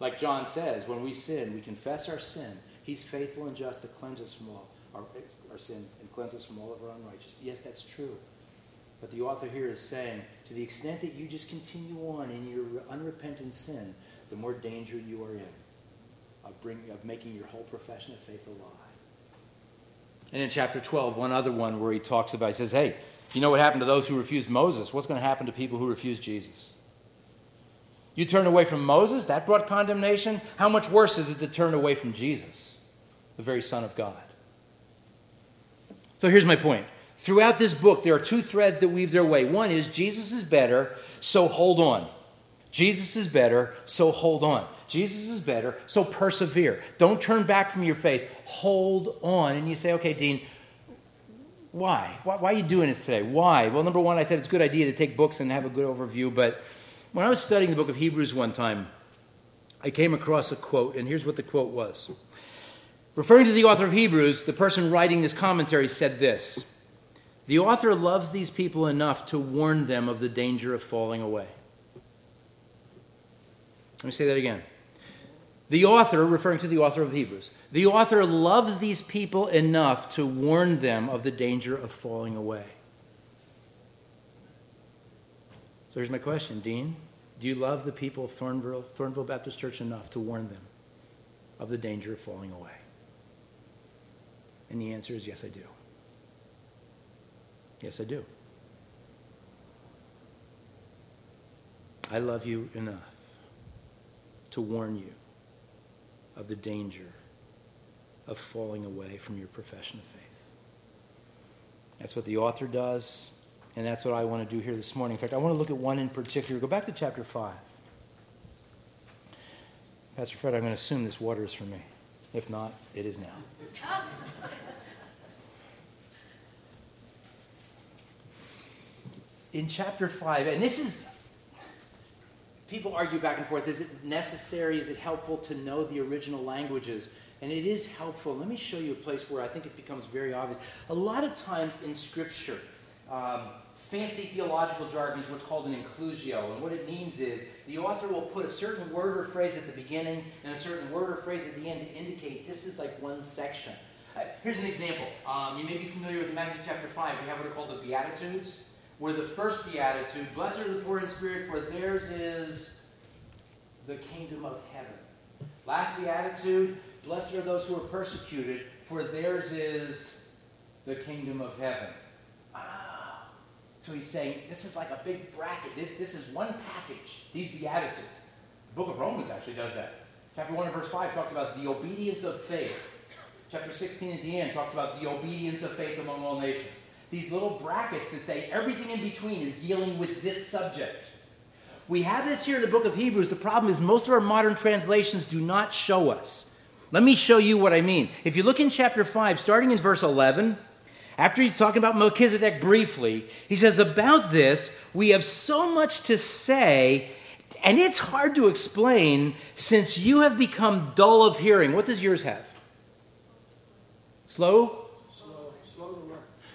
Like John says, when we sin, we confess our sin. He's faithful and just to cleanse us from all our, our sin and cleanse us from all of our unrighteousness. Yes, that's true. But the author here is saying, to the extent that you just continue on in your unrepentant sin, the more danger you are in of, bring, of making your whole profession of faith a lie. And in chapter 12, one other one where he talks about, he says, hey, you know what happened to those who refused Moses? What's going to happen to people who refuse Jesus? You turn away from Moses, that brought condemnation. How much worse is it to turn away from Jesus, the very Son of God? So here's my point. Throughout this book, there are two threads that weave their way. One is Jesus is better, so hold on. Jesus is better, so hold on. Jesus is better, so persevere. Don't turn back from your faith. Hold on. And you say, okay, Dean, why? why? Why, are you doing this today? Why? Well, number one, I said it's a good idea to take books and have a good overview, but when I was studying the book of Hebrews one time, I came across a quote, and here's what the quote was. Referring to the author of Hebrews, the person writing this commentary said this The author loves these people enough to warn them of the danger of falling away. Let me say that again. The author, referring to the author of Hebrews, the author loves these people enough to warn them of the danger of falling away. So here's my question, Dean. Do you love the people of Thornville, Thornville Baptist Church enough to warn them of the danger of falling away? And the answer is yes, I do. Yes, I do. I love you enough to warn you of the danger of falling away from your profession of faith. That's what the author does, and that's what I want to do here this morning. In fact, I want to look at one in particular. Go back to chapter 5. Pastor Fred, I'm going to assume this water is for me. If not, it is now. In chapter 5, and this is people argue back and forth is it necessary, is it helpful to know the original languages? And it is helpful. Let me show you a place where I think it becomes very obvious. A lot of times in Scripture, um, fancy theological jargon is what's called an inclusio. And what it means is the author will put a certain word or phrase at the beginning and a certain word or phrase at the end to indicate this is like one section. Uh, here's an example. Um, you may be familiar with Matthew chapter 5. We have what are called the Beatitudes where the first beatitude, blessed are the poor in spirit, for theirs is the kingdom of heaven. Last beatitude, blessed are those who are persecuted, for theirs is the kingdom of heaven. Ah. So he's saying this is like a big bracket. This, this is one package, these beatitudes. The book of Romans actually does that. Chapter 1 and verse 5 talks about the obedience of faith. Chapter 16 at the end talks about the obedience of faith among all nations these little brackets that say everything in between is dealing with this subject. We have this here in the book of Hebrews. The problem is most of our modern translations do not show us. Let me show you what I mean. If you look in chapter 5, starting in verse 11, after he's talking about Melchizedek briefly, he says, About this, we have so much to say, and it's hard to explain since you have become dull of hearing. What does yours have? Slow?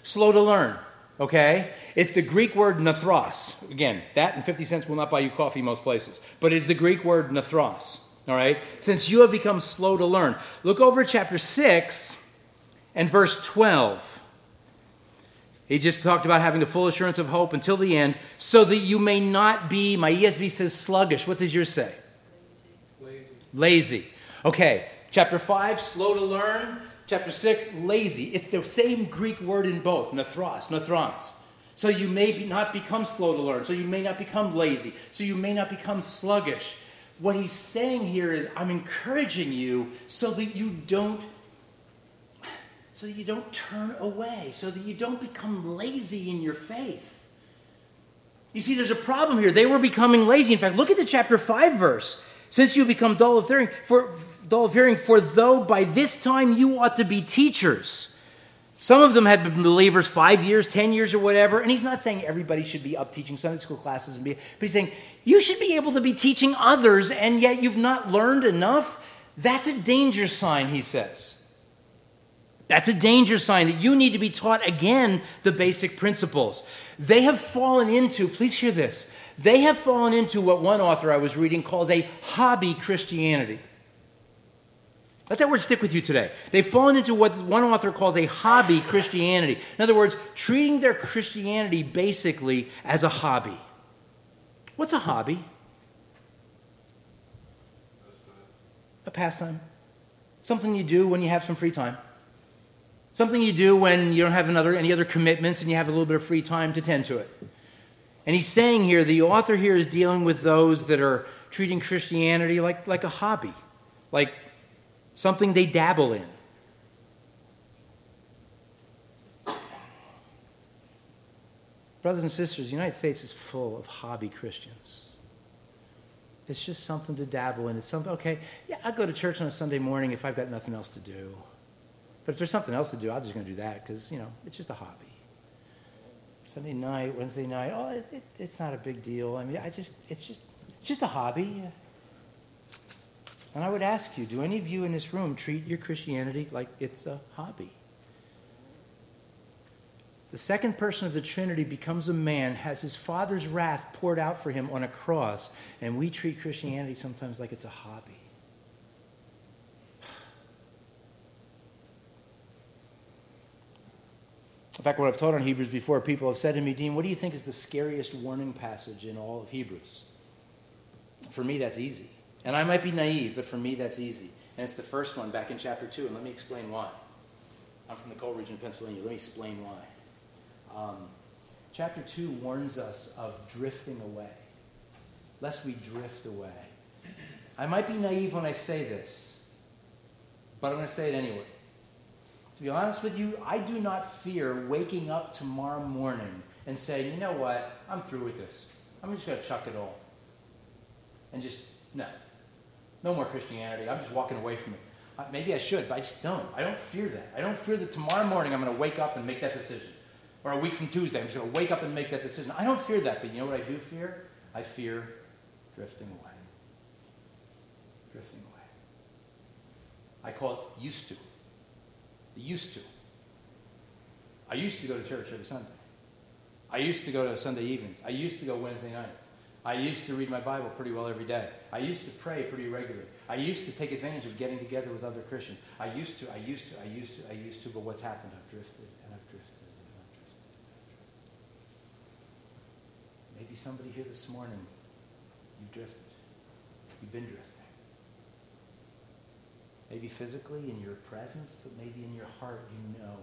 Slow to learn. Okay? It's the Greek word nothros. Again, that and 50 cents will not buy you coffee most places. But it's the Greek word nothros. All right? Since you have become slow to learn. Look over at chapter 6 and verse 12. He just talked about having the full assurance of hope until the end, so that you may not be, my ESV says sluggish. What does yours say? Lazy. Lazy. Okay, chapter 5, slow to learn. Chapter 6, lazy. It's the same Greek word in both, nothros, nathrons. So you may be not become slow to learn. So you may not become lazy. So you may not become sluggish. What he's saying here is, I'm encouraging you so that you don't so that you don't turn away, so that you don't become lazy in your faith. You see, there's a problem here. They were becoming lazy. In fact, look at the chapter 5 verse. Since you become dull of hearing, for dull of hearing, for though by this time you ought to be teachers. Some of them had been believers five years, ten years, or whatever. And he's not saying everybody should be up teaching Sunday school classes and be, but he's saying you should be able to be teaching others, and yet you've not learned enough. That's a danger sign, he says. That's a danger sign that you need to be taught again the basic principles. They have fallen into, please hear this, they have fallen into what one author I was reading calls a hobby Christianity. Let that word stick with you today. They've fallen into what one author calls a hobby Christianity. In other words, treating their Christianity basically as a hobby. What's a hobby? A pastime. Something you do when you have some free time. Something you do when you don't have another, any other commitments and you have a little bit of free time to tend to it. And he's saying here, the author here is dealing with those that are treating Christianity like, like a hobby, like something they dabble in. Brothers and sisters, the United States is full of hobby Christians. It's just something to dabble in. It's something, okay, yeah, I'll go to church on a Sunday morning if I've got nothing else to do. But if there's something else to do, I'm just going to do that because, you know, it's just a hobby. Sunday night, Wednesday night, oh, it, it, it's not a big deal. I mean, I just, it's just, it's just a hobby. And I would ask you do any of you in this room treat your Christianity like it's a hobby? The second person of the Trinity becomes a man, has his Father's wrath poured out for him on a cross, and we treat Christianity sometimes like it's a hobby. In fact, what I've taught on Hebrews before, people have said to me, Dean, what do you think is the scariest warning passage in all of Hebrews? For me, that's easy. And I might be naive, but for me, that's easy. And it's the first one back in chapter 2, and let me explain why. I'm from the coal region of Pennsylvania. Let me explain why. Um, chapter 2 warns us of drifting away, lest we drift away. I might be naive when I say this, but I'm going to say it anyway. To be honest with you, I do not fear waking up tomorrow morning and saying, you know what, I'm through with this. I'm just going to chuck it all. And just, no. No more Christianity. I'm just walking away from it. Maybe I should, but I just don't. I don't fear that. I don't fear that tomorrow morning I'm going to wake up and make that decision. Or a week from Tuesday, I'm just going to wake up and make that decision. I don't fear that, but you know what I do fear? I fear drifting away. Drifting away. I call it used to. Used to. I used to go to church every Sunday. I used to go to Sunday evenings. I used to go Wednesday nights. I used to read my Bible pretty well every day. I used to pray pretty regularly. I used to take advantage of getting together with other Christians. I used to, I used to, I used to, I used to, but what's happened? I've drifted and I've drifted and I've drifted. Maybe somebody here this morning, you've drifted. You've been drifting. Maybe physically in your presence, but maybe in your heart you know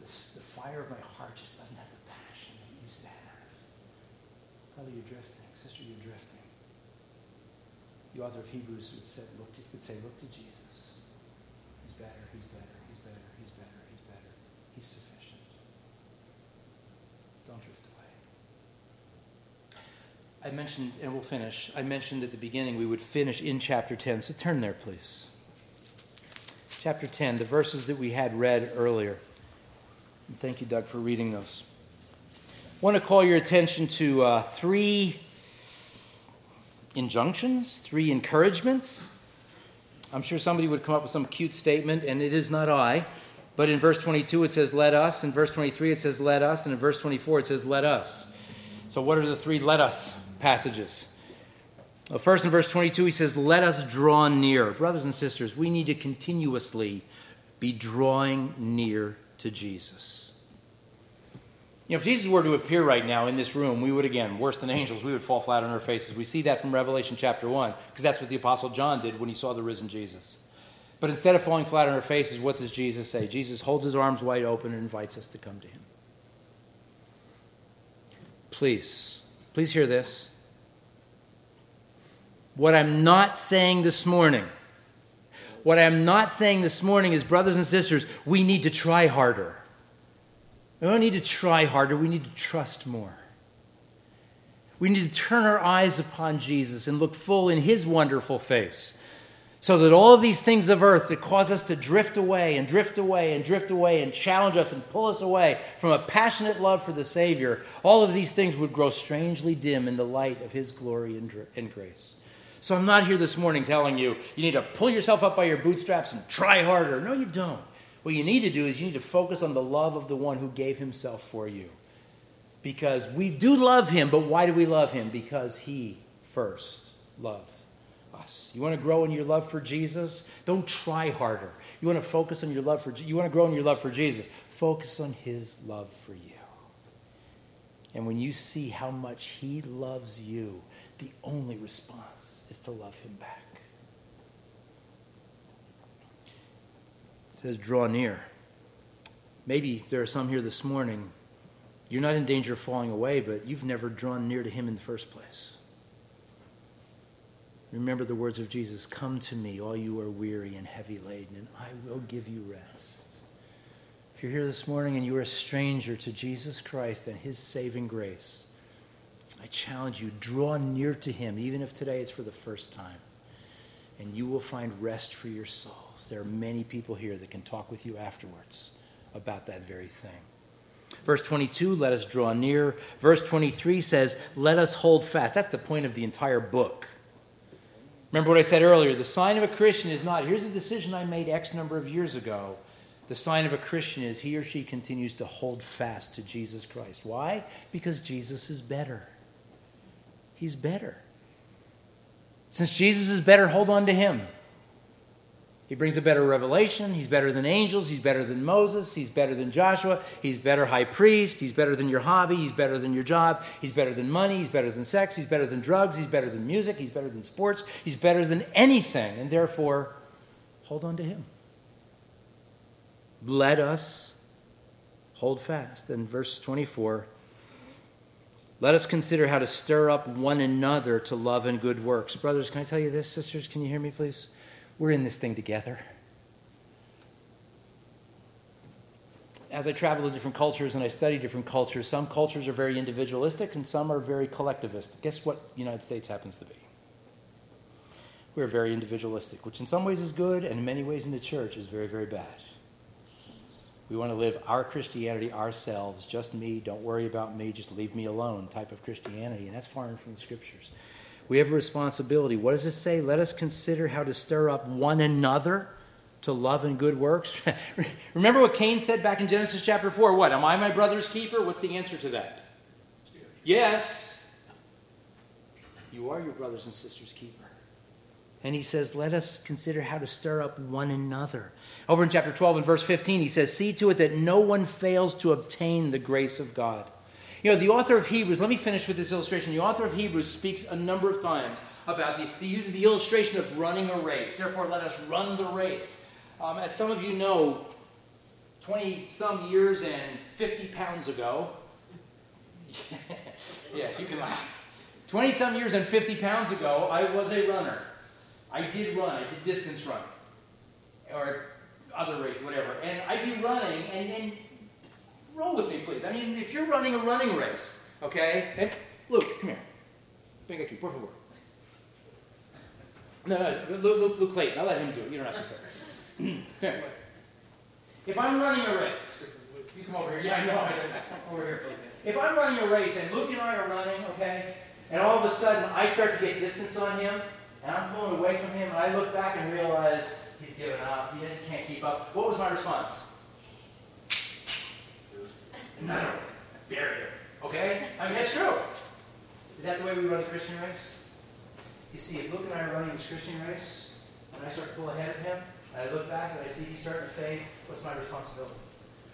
this, the fire of my heart just doesn't have the passion it used to have. Brother, you're drifting. Sister, you're drifting. The author of Hebrews would say, look to, would say, look to Jesus. He's better, he's better, he's better, he's better, he's better. He's sufficient. Don't drift away. I mentioned, and we'll finish, I mentioned at the beginning we would finish in chapter 10. So turn there, please. Chapter 10, the verses that we had read earlier. And thank you, Doug, for reading those. Want to call your attention to uh, three injunctions, three encouragements. I'm sure somebody would come up with some cute statement, and it is not I. But in verse 22, it says, Let us. In verse 23, it says, Let us. And in verse 24, it says, Let us. So, what are the three let us passages? Well, first, in verse 22, he says, Let us draw near. Brothers and sisters, we need to continuously be drawing near to Jesus. You know, if Jesus were to appear right now in this room, we would, again, worse than angels, we would fall flat on our faces. We see that from Revelation chapter 1, because that's what the Apostle John did when he saw the risen Jesus. But instead of falling flat on our faces, what does Jesus say? Jesus holds his arms wide open and invites us to come to him. Please, please hear this. What I'm not saying this morning, what I'm not saying this morning is, brothers and sisters, we need to try harder. We don't need to try harder, we need to trust more. We need to turn our eyes upon Jesus and look full in his wonderful face. So that all of these things of earth that cause us to drift away and drift away and drift away and challenge us and pull us away from a passionate love for the Savior, all of these things would grow strangely dim in the light of His glory and grace. So I'm not here this morning telling you you need to pull yourself up by your bootstraps and try harder. No, you don't. What you need to do is you need to focus on the love of the one who gave himself for you. Because we do love him, but why do we love him? Because he first loved us. You want to grow in your love for Jesus? Don't try harder. You want to focus on your love for you want to grow in your love for Jesus? Focus on his love for you. And when you see how much he loves you, the only response is to love him back. Says, draw near. Maybe there are some here this morning, you're not in danger of falling away, but you've never drawn near to Him in the first place. Remember the words of Jesus Come to me, all you are weary and heavy laden, and I will give you rest. If you're here this morning and you are a stranger to Jesus Christ and His saving grace, I challenge you, draw near to Him, even if today it's for the first time, and you will find rest for your soul. There are many people here that can talk with you afterwards about that very thing. Verse 22, let us draw near. Verse 23 says, let us hold fast. That's the point of the entire book. Remember what I said earlier the sign of a Christian is not, here's a decision I made X number of years ago. The sign of a Christian is he or she continues to hold fast to Jesus Christ. Why? Because Jesus is better. He's better. Since Jesus is better, hold on to him. He brings a better revelation. He's better than angels. He's better than Moses. He's better than Joshua. He's better high priest. He's better than your hobby. He's better than your job. He's better than money. He's better than sex. He's better than drugs. He's better than music. He's better than sports. He's better than anything. And therefore, hold on to him. Let us hold fast. And verse 24 let us consider how to stir up one another to love and good works. Brothers, can I tell you this? Sisters, can you hear me, please? We're in this thing together. As I travel to different cultures and I study different cultures, some cultures are very individualistic and some are very collectivist. Guess what the United States happens to be? We're very individualistic, which in some ways is good, and in many ways in the church is very, very bad. We want to live our Christianity ourselves, just me, don't worry about me, just leave me alone type of Christianity, and that's foreign from the scriptures. We have a responsibility. What does it say? Let us consider how to stir up one another to love and good works. Remember what Cain said back in Genesis chapter 4? What? Am I my brother's keeper? What's the answer to that? Yes. You are your brother's and sister's keeper. And he says, Let us consider how to stir up one another. Over in chapter 12 and verse 15, he says, See to it that no one fails to obtain the grace of God. You know, the author of Hebrews, let me finish with this illustration. The author of Hebrews speaks a number of times about the, he uses the illustration of running a race. Therefore, let us run the race. Um, as some of you know, 20 some years and 50 pounds ago, yeah, you can laugh. 20 some years and 50 pounds ago, I was a runner. I did run, I did distance run, or other race, whatever. And I'd be running, and, and roll with me, please. I mean, if you're running a running race, okay? And, Luke, come here. Venga aquí, por favor. No, no, Luke, Luke, Luke Clayton. I'll let him do it. You don't have to. here. If I'm running a race, you come over here. Yeah, I know. Over here. If I'm running a race and Luke and I are running, okay, and all of a sudden I start to get distance on him, and I'm pulling away from him, and I look back and realize he's given up, he can't keep up. What was my response? No, barrier. Okay? I mean, that's true. Is that the way we run the Christian race? You see, if Luke and I are running this Christian race, and I start to pull ahead of him, and I look back and I see he's starting to fade, what's my responsibility?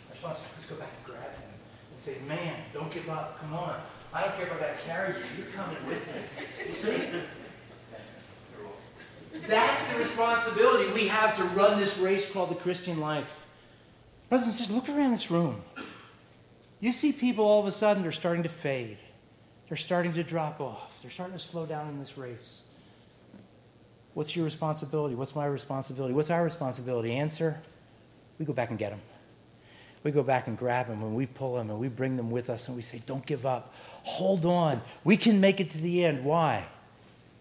My responsibility is to go back and grab him and say, man, don't give up. Come on. I don't care if I got to carry you. You're coming with me. You see? That's the responsibility we have to run this race called the Christian life. Brothers and sisters, look around this room. You see people all of a sudden, they're starting to fade. They're starting to drop off. They're starting to slow down in this race. What's your responsibility? What's my responsibility? What's our responsibility? Answer we go back and get them. We go back and grab them and we pull them and we bring them with us and we say, Don't give up. Hold on. We can make it to the end. Why?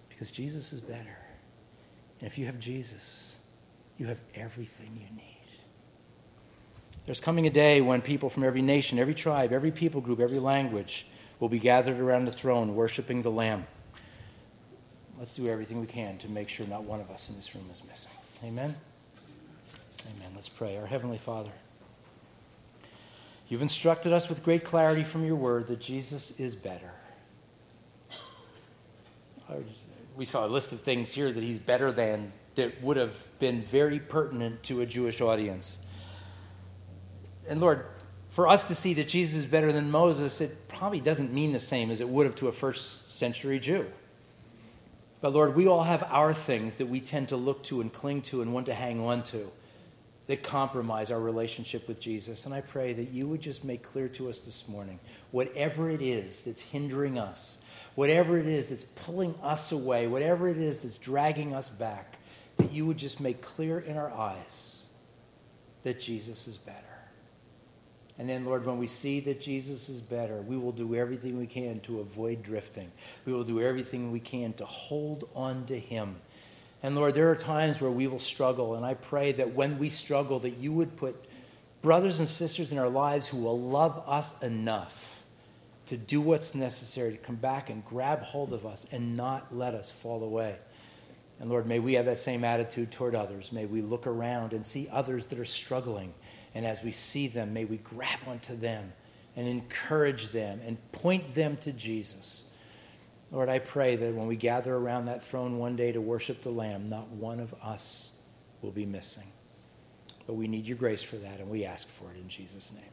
Because Jesus is better. And if you have Jesus, you have everything you need. There's coming a day when people from every nation, every tribe, every people group, every language will be gathered around the throne worshiping the Lamb. Let's do everything we can to make sure not one of us in this room is missing. Amen? Amen. Let's pray. Our Heavenly Father, you've instructed us with great clarity from your word that Jesus is better. We saw a list of things here that he's better than that would have been very pertinent to a Jewish audience. And Lord, for us to see that Jesus is better than Moses, it probably doesn't mean the same as it would have to a first century Jew. But Lord, we all have our things that we tend to look to and cling to and want to hang on to that compromise our relationship with Jesus. And I pray that you would just make clear to us this morning whatever it is that's hindering us, whatever it is that's pulling us away, whatever it is that's dragging us back, that you would just make clear in our eyes that Jesus is better. And then, Lord, when we see that Jesus is better, we will do everything we can to avoid drifting. We will do everything we can to hold on to Him. And Lord, there are times where we will struggle, and I pray that when we struggle, that you would put brothers and sisters in our lives who will love us enough to do what's necessary to come back and grab hold of us and not let us fall away. And Lord, may we have that same attitude toward others. May we look around and see others that are struggling and as we see them, may we grab onto them and encourage them and point them to Jesus. Lord, I pray that when we gather around that throne one day to worship the Lamb, not one of us will be missing. But we need your grace for that, and we ask for it in Jesus' name.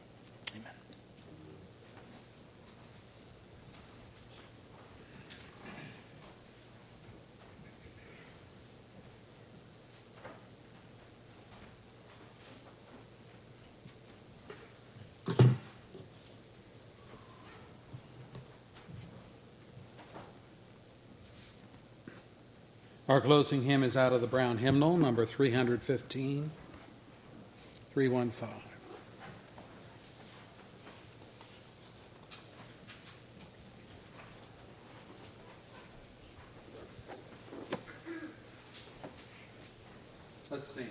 Our closing hymn is out of the Brown Hymnal, number 315, 315. Let's sing.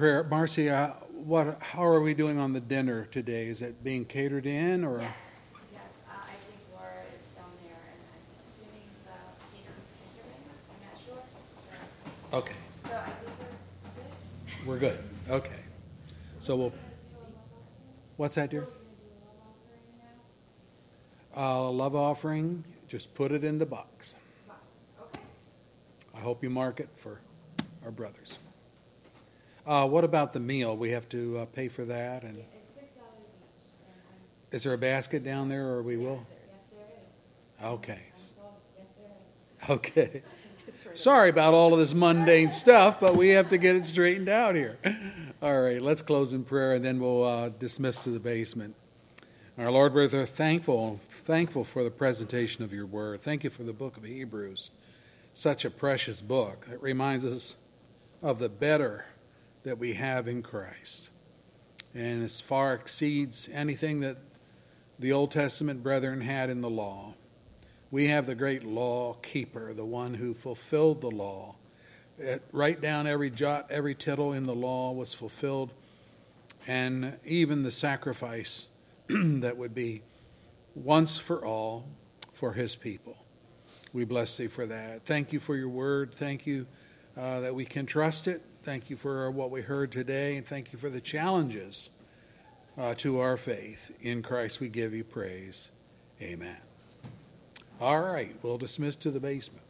prayer. Marcy, uh, what, how are we doing on the dinner today? Is it being catered in or? Yes. yes. Uh, I think Laura is down there, and I'm assuming the catering. is I'm not sure. Okay. We're good. Okay. So we'll. What's that, dear? Uh, love offering. Just put it in the box. I hope you mark it for our brothers. Uh, what about the meal? We have to uh, pay for that, and is there a basket down there, or we will? Okay. Okay. Sorry about all of this mundane stuff, but we have to get it straightened out here. All right, let's close in prayer, and then we'll uh, dismiss to the basement. Our Lord, we're thankful, thankful for the presentation of your word. Thank you for the book of Hebrews, such a precious book. It reminds us of the better that we have in Christ. And as far exceeds anything that the Old Testament brethren had in the law. We have the great law keeper, the one who fulfilled the law. It, right down every jot, every tittle in the law was fulfilled, and even the sacrifice that would be once for all for his people. We bless thee for that. Thank you for your word. Thank you uh, that we can trust it. Thank you for what we heard today, and thank you for the challenges uh, to our faith. In Christ we give you praise. Amen. All right, we'll dismiss to the basement.